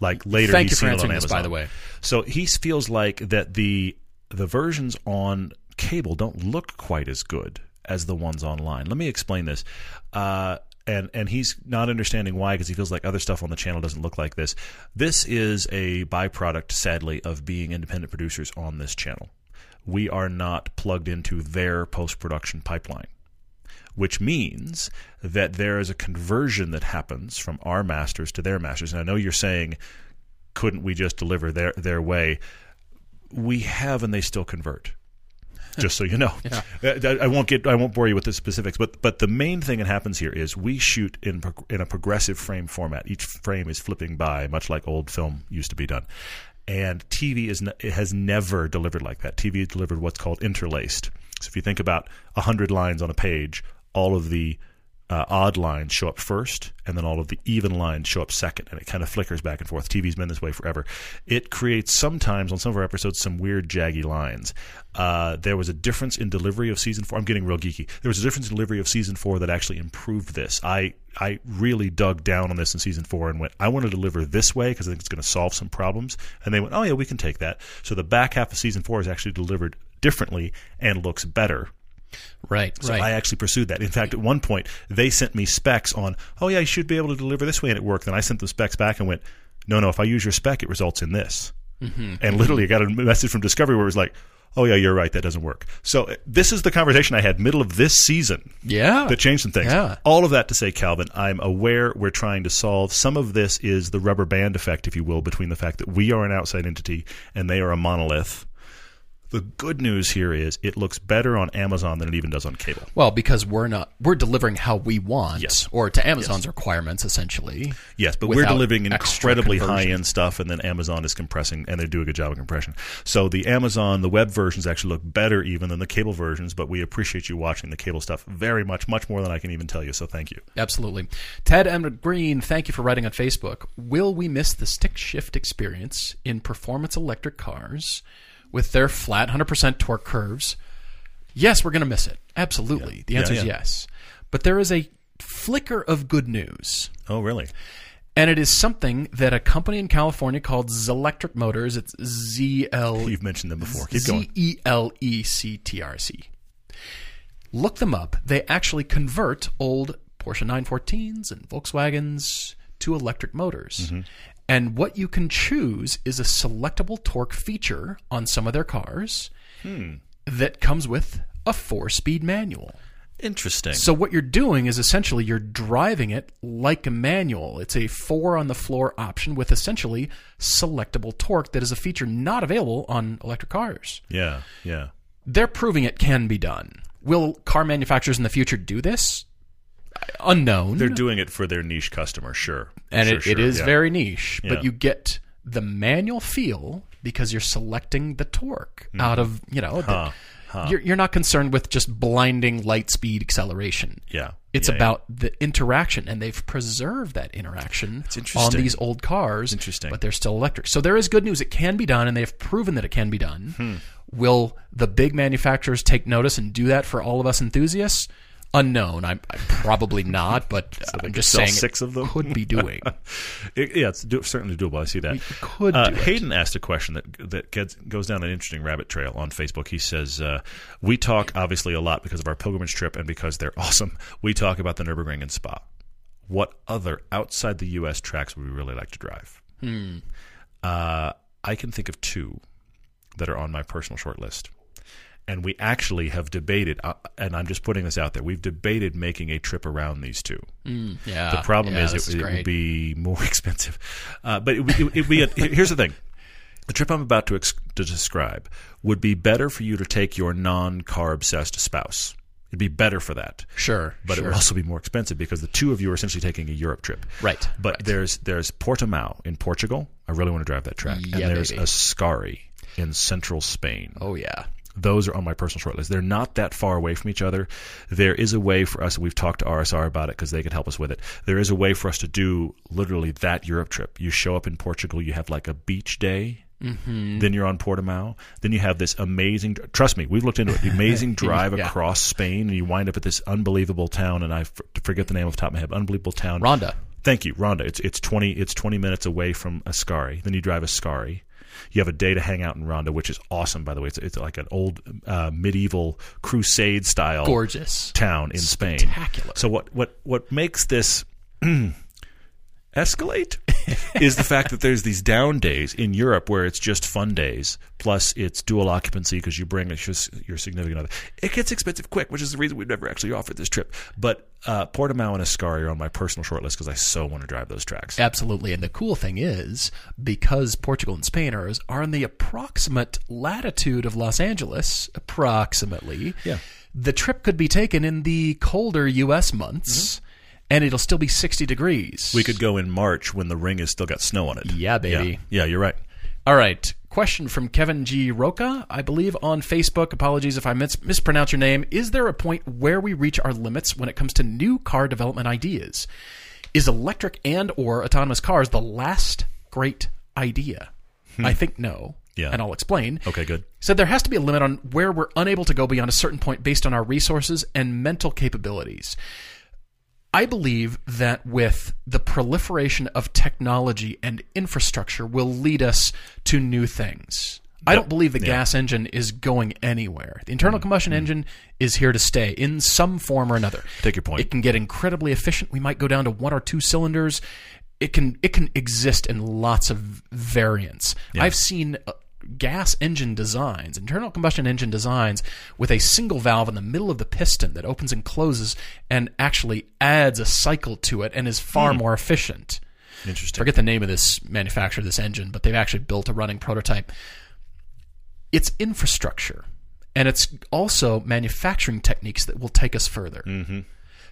Like later, Thank he's you for seen it on answering this, Amazon. by the way. So he feels like that the the versions on cable don't look quite as good as the ones online. Let me explain this. Uh, and and he's not understanding why because he feels like other stuff on the channel doesn't look like this. This is a byproduct, sadly, of being independent producers on this channel. We are not plugged into their post production pipeline, which means that there is a conversion that happens from our masters to their masters. And I know you're saying, couldn't we just deliver their their way? We have, and they still convert just so you know. Yeah. Uh, I won't get I won't bore you with the specifics, but but the main thing that happens here is we shoot in in a progressive frame format. Each frame is flipping by, much like old film used to be done. And TV is it has never delivered like that. TV delivered what's called interlaced. So if you think about hundred lines on a page, all of the uh, odd lines show up first, and then all of the even lines show up second, and it kind of flickers back and forth. TV's been this way forever. It creates sometimes on some of our episodes some weird jaggy lines. Uh, there was a difference in delivery of season four. I'm getting real geeky. There was a difference in delivery of season four that actually improved this. I I really dug down on this in season four and went, I want to deliver this way because I think it's going to solve some problems. And they went, oh yeah, we can take that. So the back half of season four is actually delivered differently and looks better Right. so right. I actually pursued that. In fact, at one point, they sent me specs on, oh, yeah, you should be able to deliver this way, and it worked. And I sent the specs back and went, no, no, if I use your spec, it results in this. Mm-hmm. And literally, I got a message from Discovery where it was like, oh, yeah, you're right, that doesn't work. So uh, this is the conversation I had middle of this season yeah. that changed some things. Yeah. All of that to say, Calvin, I'm aware we're trying to solve. Some of this is the rubber band effect, if you will, between the fact that we are an outside entity and they are a monolith. The good news here is it looks better on Amazon than it even does on cable. Well, because we're not we're delivering how we want, Yes. or to Amazon's requirements essentially. Yes, but we're delivering incredibly high end stuff, and then Amazon is compressing, and they do a good job of compression. So the Amazon, the web versions actually look better even than the cable versions, but we appreciate you watching the cable stuff very much, much more than I can even tell you. So thank you. Absolutely. Ted M. Green, thank you for writing on Facebook. Will we miss the stick shift experience in performance electric cars with their flat 100% torque curves? Yes, we're going to miss it. Absolutely. The Yeah, answer is yes. But there is a flicker of good news. Oh, really? And it is something that a company in California called Zelectric Motors, it's Z L You've mentioned them before. Keep going. Z E L E C T R C. Look them up. They actually convert old Porsche 914s and Volkswagens to electric motors. Mm-hmm. And what you can choose is a selectable torque feature on some of their cars Hmm. that comes with a four speed manual. Interesting. So what you're doing is essentially you're driving it like a manual. It's a four on the floor option with essentially selectable torque that is a feature not available on electric cars. yeah, yeah. They're proving it can be done. Will car manufacturers in the future do this? Unknown. They're doing it for their niche customer, sure. and Sure, it, sure, it is yeah. very niche, Yeah. but you get the manual feel because you're selecting the torque out of, you know, the- You're, you're not concerned with just blinding light speed acceleration. Yeah. It's Yeah, yeah. about the interaction, and they've preserved that interaction on these old cars. interesting. but they're still electric. So there is good news; it can be done, and they've proven that it can be done. Hmm. Will the big manufacturers take notice and do that for all of us enthusiasts? Unknown. I'm, I'm probably not, but I'm just saying six of them? could be doing. It- yeah, it's do, certainly doable. I see that. could Uh. Hayden asked a question that that gets, goes down an interesting rabbit trail on Facebook. He says, uh, "We talk obviously a lot because of our pilgrimage trip and because they're awesome. We talk about the Nurburgring and Spa. What other outside the U.S. tracks would we really like to drive? Hmm. Uh, I can think of two that are on my personal short list." And we actually have debated, uh, and I'm just putting this out there. We've debated making a trip around these two. Yeah. The problem yeah, is, it, it would be more expensive. Uh, but it it would be. A, here's the thing: the trip I'm about to, ex- to describe would be better for you to take your non-car obsessed spouse. It'd be better for that. sure, But it sure. would also be more expensive because the two of you are essentially taking a Europe trip. Right, But right. there's there's Portimao in Portugal. I really want to drive that track. Yeah, and there's. Ascari in central Spain. Oh yeah. Those are on my personal shortlist. They're not that far away from each other. There is a way for us, we've talked to RSR about it because they could help us with it. There is a way for us to do literally that Europe trip. You show up in Portugal, you have like a beach day. Mm-hmm. Then you're on Portimao. Then you have this amazing. Trust me, we've looked into it. The amazing drive Yeah. across Spain, and you wind up at this unbelievable town. And I f- forget the name off the top of my head. Unbelievable town. Ronda. Thank you, Ronda. It's it's twenty it's twenty minutes away from Ascari. Then you drive Ascari. You have a day to hang out in Ronda, which is awesome, by the way. It's, it's like an old uh, medieval crusade style Gorgeous. town in Spain. Spectacular. So what what what makes this escalate is the fact that there's these down days in Europe where it's just fun days plus it's dual occupancy because you bring your significant other. It gets expensive quick, which is the reason we've never actually offered this trip. But uh, Portimao and Ascari are on my personal short list because I so want to drive those tracks. Absolutely. And the cool thing is, because Portugal and Spain are, are in the approximate latitude of Los Angeles, approximately, Yeah. the trip could be taken in the colder U.S. months, and it'll still be 60 degrees. We could go in March when the ring has still got snow on it. Yeah, baby. Yeah, yeah you're right. All right. Question from Kevin G. Roca, I believe, on Facebook. Apologies if I mis- mispronounce your name. Is there a point where we reach our limits when it comes to new car development ideas? Is electric and or autonomous cars the last great idea? Hmm. I think no. Yeah. And I'll explain. Okay, good. Said there has to be a limit on where we're unable to go beyond a certain point based on our resources and mental capabilities. I believe that with the proliferation of technology and infrastructure will lead us to new things. I don't believe the gas engine is going anywhere. The internal mm-hmm. combustion mm-hmm. engine is here to stay in some form or another. Take your point. It can get incredibly efficient. We might go down to one or two cylinders. It can it can exist in lots of variants. I've seen gas engine designs, internal combustion engine designs with a single valve in the middle of the piston that opens and closes and actually adds a cycle to it and is far more efficient. Interesting. Forget the name of this manufacturer, this engine, but they've actually built a running prototype. It's infrastructure, and it's also manufacturing techniques that will take us further. Mm-hmm.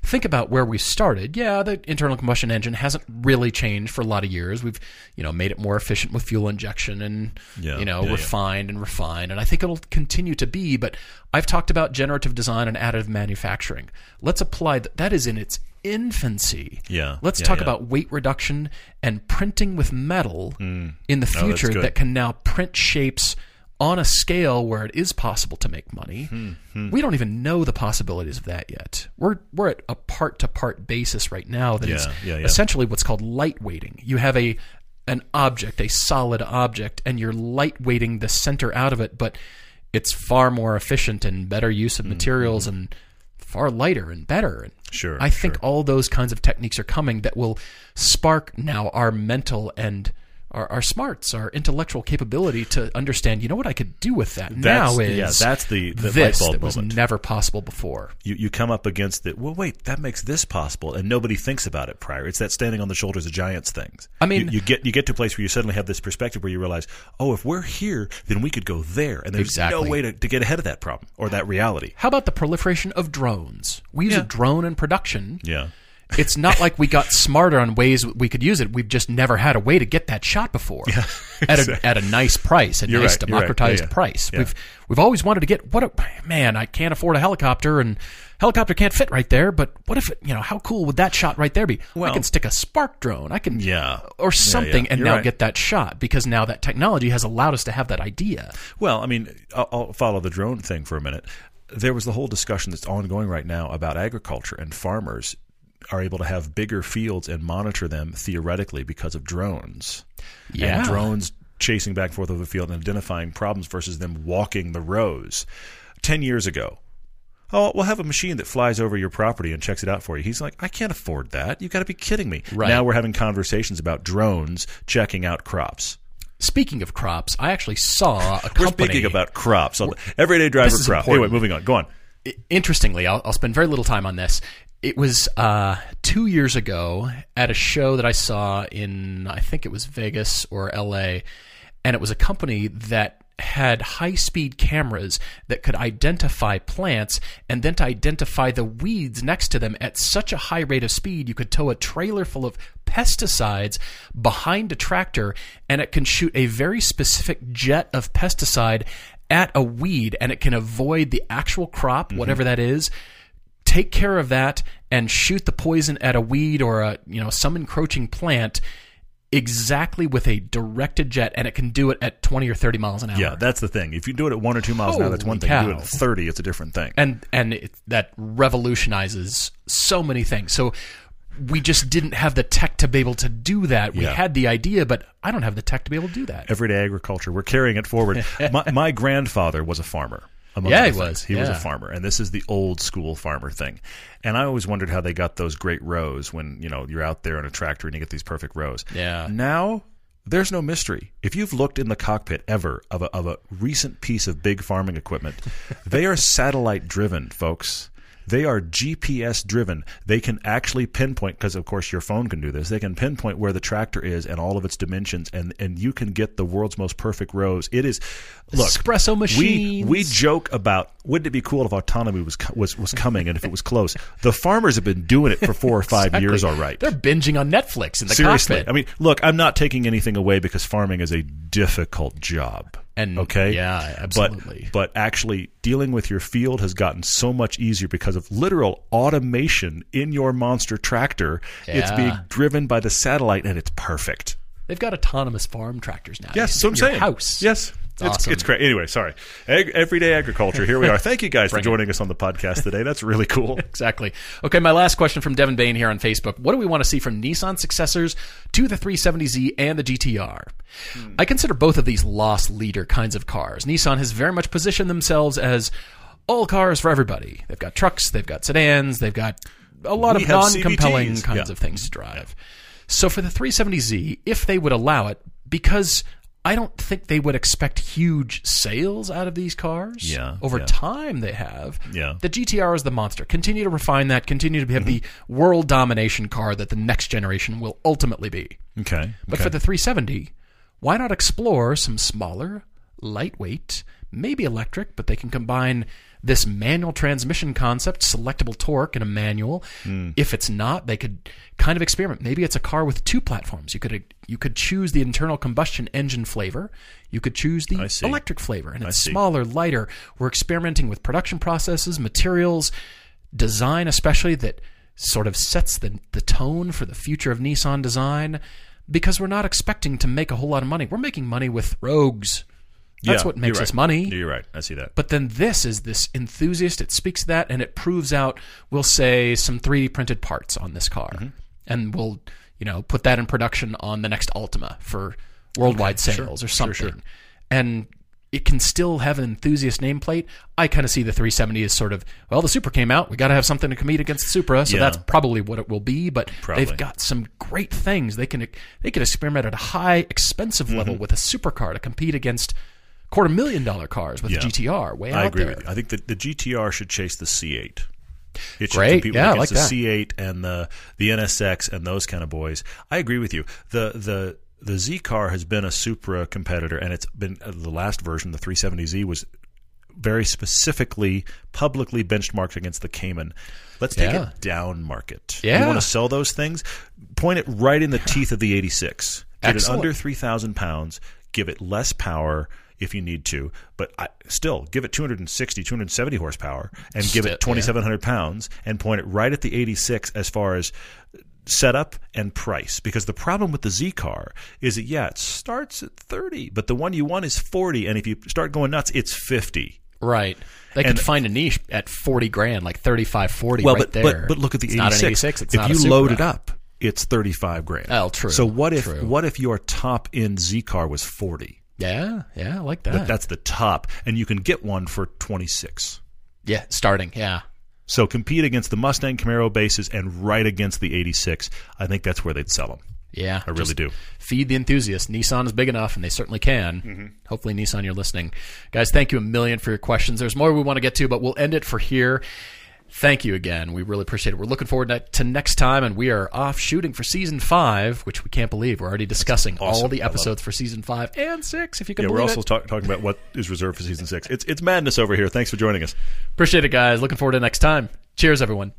Think about where we started. Yeah, the internal combustion engine hasn't really changed for a lot of years. We've, you know, made it more efficient with fuel injection and, Yeah, you know, yeah, yeah. refined and refined. And I think it'll continue to be. But I've talked about generative design and additive manufacturing. Let's apply that. That is in its infancy. Yeah, Let's yeah, talk yeah. about weight reduction and printing with metal mm. in the Oh, future good. that can now print shapes on a scale where it is possible to make money. Hmm, We don't even know the possibilities of that yet. We're we're at a part to part basis right now that is Yeah, yeah, yeah. essentially what's called light weighting. You have a an object, a solid object, and you're light weighting the center out of it, but it's far more efficient and better use of materials and far lighter and better. And Mm-hmm. Sure, I think sure. all those kinds of techniques are coming that will spark now our mental and our, our smarts, our intellectual capability to understand. You know what I could do with that That's- now is yeah, that's the- the this that was moment. never possible before. you, you come up against it. Well, wait, that makes this possible, and nobody thinks about it prior. It's that standing on the shoulders of giants things. I mean- you, you get you get to a place where you suddenly have this perspective where you realize, oh, if we're here, then we could go there, and there's Exactly. no way to, to get ahead of that problem or that reality. How about the proliferation of drones? We use Yeah. a drone in production. Yeah, It's not like we got smarter on ways we could use it. We've just never had a way to get that shot before at a at a nice price, a You're nice right, you're right. democratized Yeah, yeah. price. Yeah. We've we've always wanted to get what a man. I can't afford a helicopter, and helicopter can't fit right there. But what if it, you know how cool would that shot right there be? I can stick a spark drone. I can Yeah. or something, yeah. and now right. get that shot because now that technology has allowed us to have that idea. Well, I mean, I'll, I'll follow the drone thing for a minute. There was the whole discussion that's ongoing right now about agriculture and farmers are able to have bigger fields and monitor them theoretically because of drones. Yeah. And drones chasing back and forth over the field and identifying problems versus them walking the rows. Ten years ago, oh, we'll have a machine that flies over your property and checks it out for you. He's like, I can't afford that. You've got to be kidding me. Right. Now we're having conversations about drones checking out crops. Speaking of crops, I actually saw a company. We're speaking about crops. Everyday driver crop. important. Anyway, moving on. Go on. interestingly, I'll, I'll spend very little time on this. It was uh, two years ago at a show that I saw in, I think it was Vegas or LA, and it was a company that had high speed cameras that could identify plants and then to identify the weeds next to them at such a high rate of speed you could tow a trailer full of pesticides behind a tractor and it can shoot a very specific jet of pesticide at a weed and it can avoid the actual crop whatever that is take care of that and shoot the poison at a weed or a you know some encroaching plant exactly with a directed jet and it can do it at 20 or 30 miles an hour Yeah, that's the thing. If you do it at one or two miles an hour, that's Holy one thing. You do it at thirty, it's a different thing. and and it, that revolutionizes so many things so we just didn't have the tech to be able to do that. We Yeah. had the idea, but I don't have the tech to be able to do that. everyday agriculture. We're carrying it forward. my, my grandfather was a farmer. Yeah, he things. was. He was a farmer, and this is the old school farmer thing. And I always wondered how they got those great rows when you know you're out there on a tractor and you get these perfect rows. Yeah. Now there's no mystery. If you've looked in the cockpit ever of a, of a recent piece of big farming equipment, they are satellite driven, folks. They are GPS driven. They can actually pinpoint because, of course, your phone can do this. They can pinpoint where the tractor is and all of its dimensions, and and you can get the world's most perfect rows. It is look Espresso We we joke about wouldn't it be cool if autonomy was was was coming and if it was close. The farmers have been doing it for four or five Exactly. years, all right. They're binging on Netflix in the Seriously, cockpit. I mean, look, I'm not taking anything away because farming is a difficult job. And- okay, yeah, absolutely. But but actually, dealing with your field has gotten so much easier because of literal automation in your monster tractor. Yeah. It's being driven by the satellite, and it's perfect. They've got autonomous farm tractors now. Yes, so I'm in saying. House. Yes. It's, awesome. it's great. Anyway, sorry. Ag- everyday agriculture. Here we are. Thank you guys for joining us on the podcast today. That's really cool. Exactly. Okay, my last question from Devin Bain here on Facebook. What do we want to see from Nissan successors to the 370Z and the GTR? Hmm. I consider both of these loss leader kinds of cars. Nissan has very much positioned themselves as all cars for everybody. They've got trucks, they've got sedans, they've got a lot We of non-compelling kinds Yeah. of things to drive. So for the 370Z, if they would allow it, because I don't think they would expect huge sales out of these cars. Yeah, Over yeah. time, they have. Yeah. The GTR is the monster. Continue to refine that. Continue to have the Mm-hmm. world domination car that the next generation will ultimately be. Okay. But for the 370, why not explore some smaller, lightweight, maybe electric, but they can combine this manual transmission concept, selectable torque, and a manual. Hmm. If it's not, they could kind of experiment. Maybe it's a car with two platforms. You could you could choose the internal combustion engine flavor. You could choose the electric flavor, and it's smaller, lighter. We're experimenting with production processes, materials, design, especially that sort of sets the the tone for the future of Nissan design. Because we're not expecting to make a whole lot of money. We're making money with Rogues. That's Yeah, what makes you're us money. You're right. I see that. But then this is this enthusiast. It speaks that, and it proves out. We'll say some 3D printed parts on this car, Mm-hmm. and we'll you know put that in production on the next Altima for worldwide sales or something. Sure, sure. And it can still have an enthusiast nameplate. I kind of see the 370 as sort of well, the Supra came out. We got to have something to compete against the Supra, so Yeah. that's probably what it will be. But Probably. they've got some great things. They can they can experiment at a high, expensive level Mm-hmm. with a supercar to compete against quarter million dollar cars with Yeah. the GTR. Way I out agree there. with you. I think that the GTR should chase the C8. It should Great. compete Yeah, I against like the C8 and the the NSX and those kind of boys. I agree with you. The the the Z car has been a Supra competitor, and it's been uh, the last version, the 370Z, was very specifically publicly benchmarked against the Cayman. Let's take Yeah. it down market. Yeah. You want to sell those things? Point it right in the teeth of the 86. Get Excellent. it under 3,000 pounds. Give it less power if you need to, but I, still give it 260, 270 horsepower and give it 2,700 pounds and point it right at the 86 as far as setup and price. Because the problem with the Z car is that, yeah, it starts at 30, but the one you want is 40. And if you start going nuts, it's 50. Right. They And- could find a niche at 40 grand, like 35, 40 Well, right but, there. but but look at the It's 86. not an 86. It's if you load it up, it's 35 grand. Oh, true, So what if true. what if your top end Z car was 40? Yeah, yeah, I like that. But that's the top, and you can get one for 26. yeah, starting. Yeah. So compete against the Mustang Camaro bases and right against the 86. I think that's where they'd sell them. Yeah, I really do. Feed the enthusiast. Nissan is big enough, and they certainly can. Mm-hmm. Hopefully, Nissan, you're listening, guys. Thank you a million for your questions. There's more we want to get to, but we'll end it for here. Thank you again. We really appreciate it. We're looking forward to- next time, and we are off shooting for season five, which we can't believe. We're already discussing all the episodes for season five and six. If you can Yeah, we're also talk, talking about what is reserved for season six. It's it's madness over here. Thanks for joining us. Appreciate it, guys. Looking forward to next time. Cheers, everyone.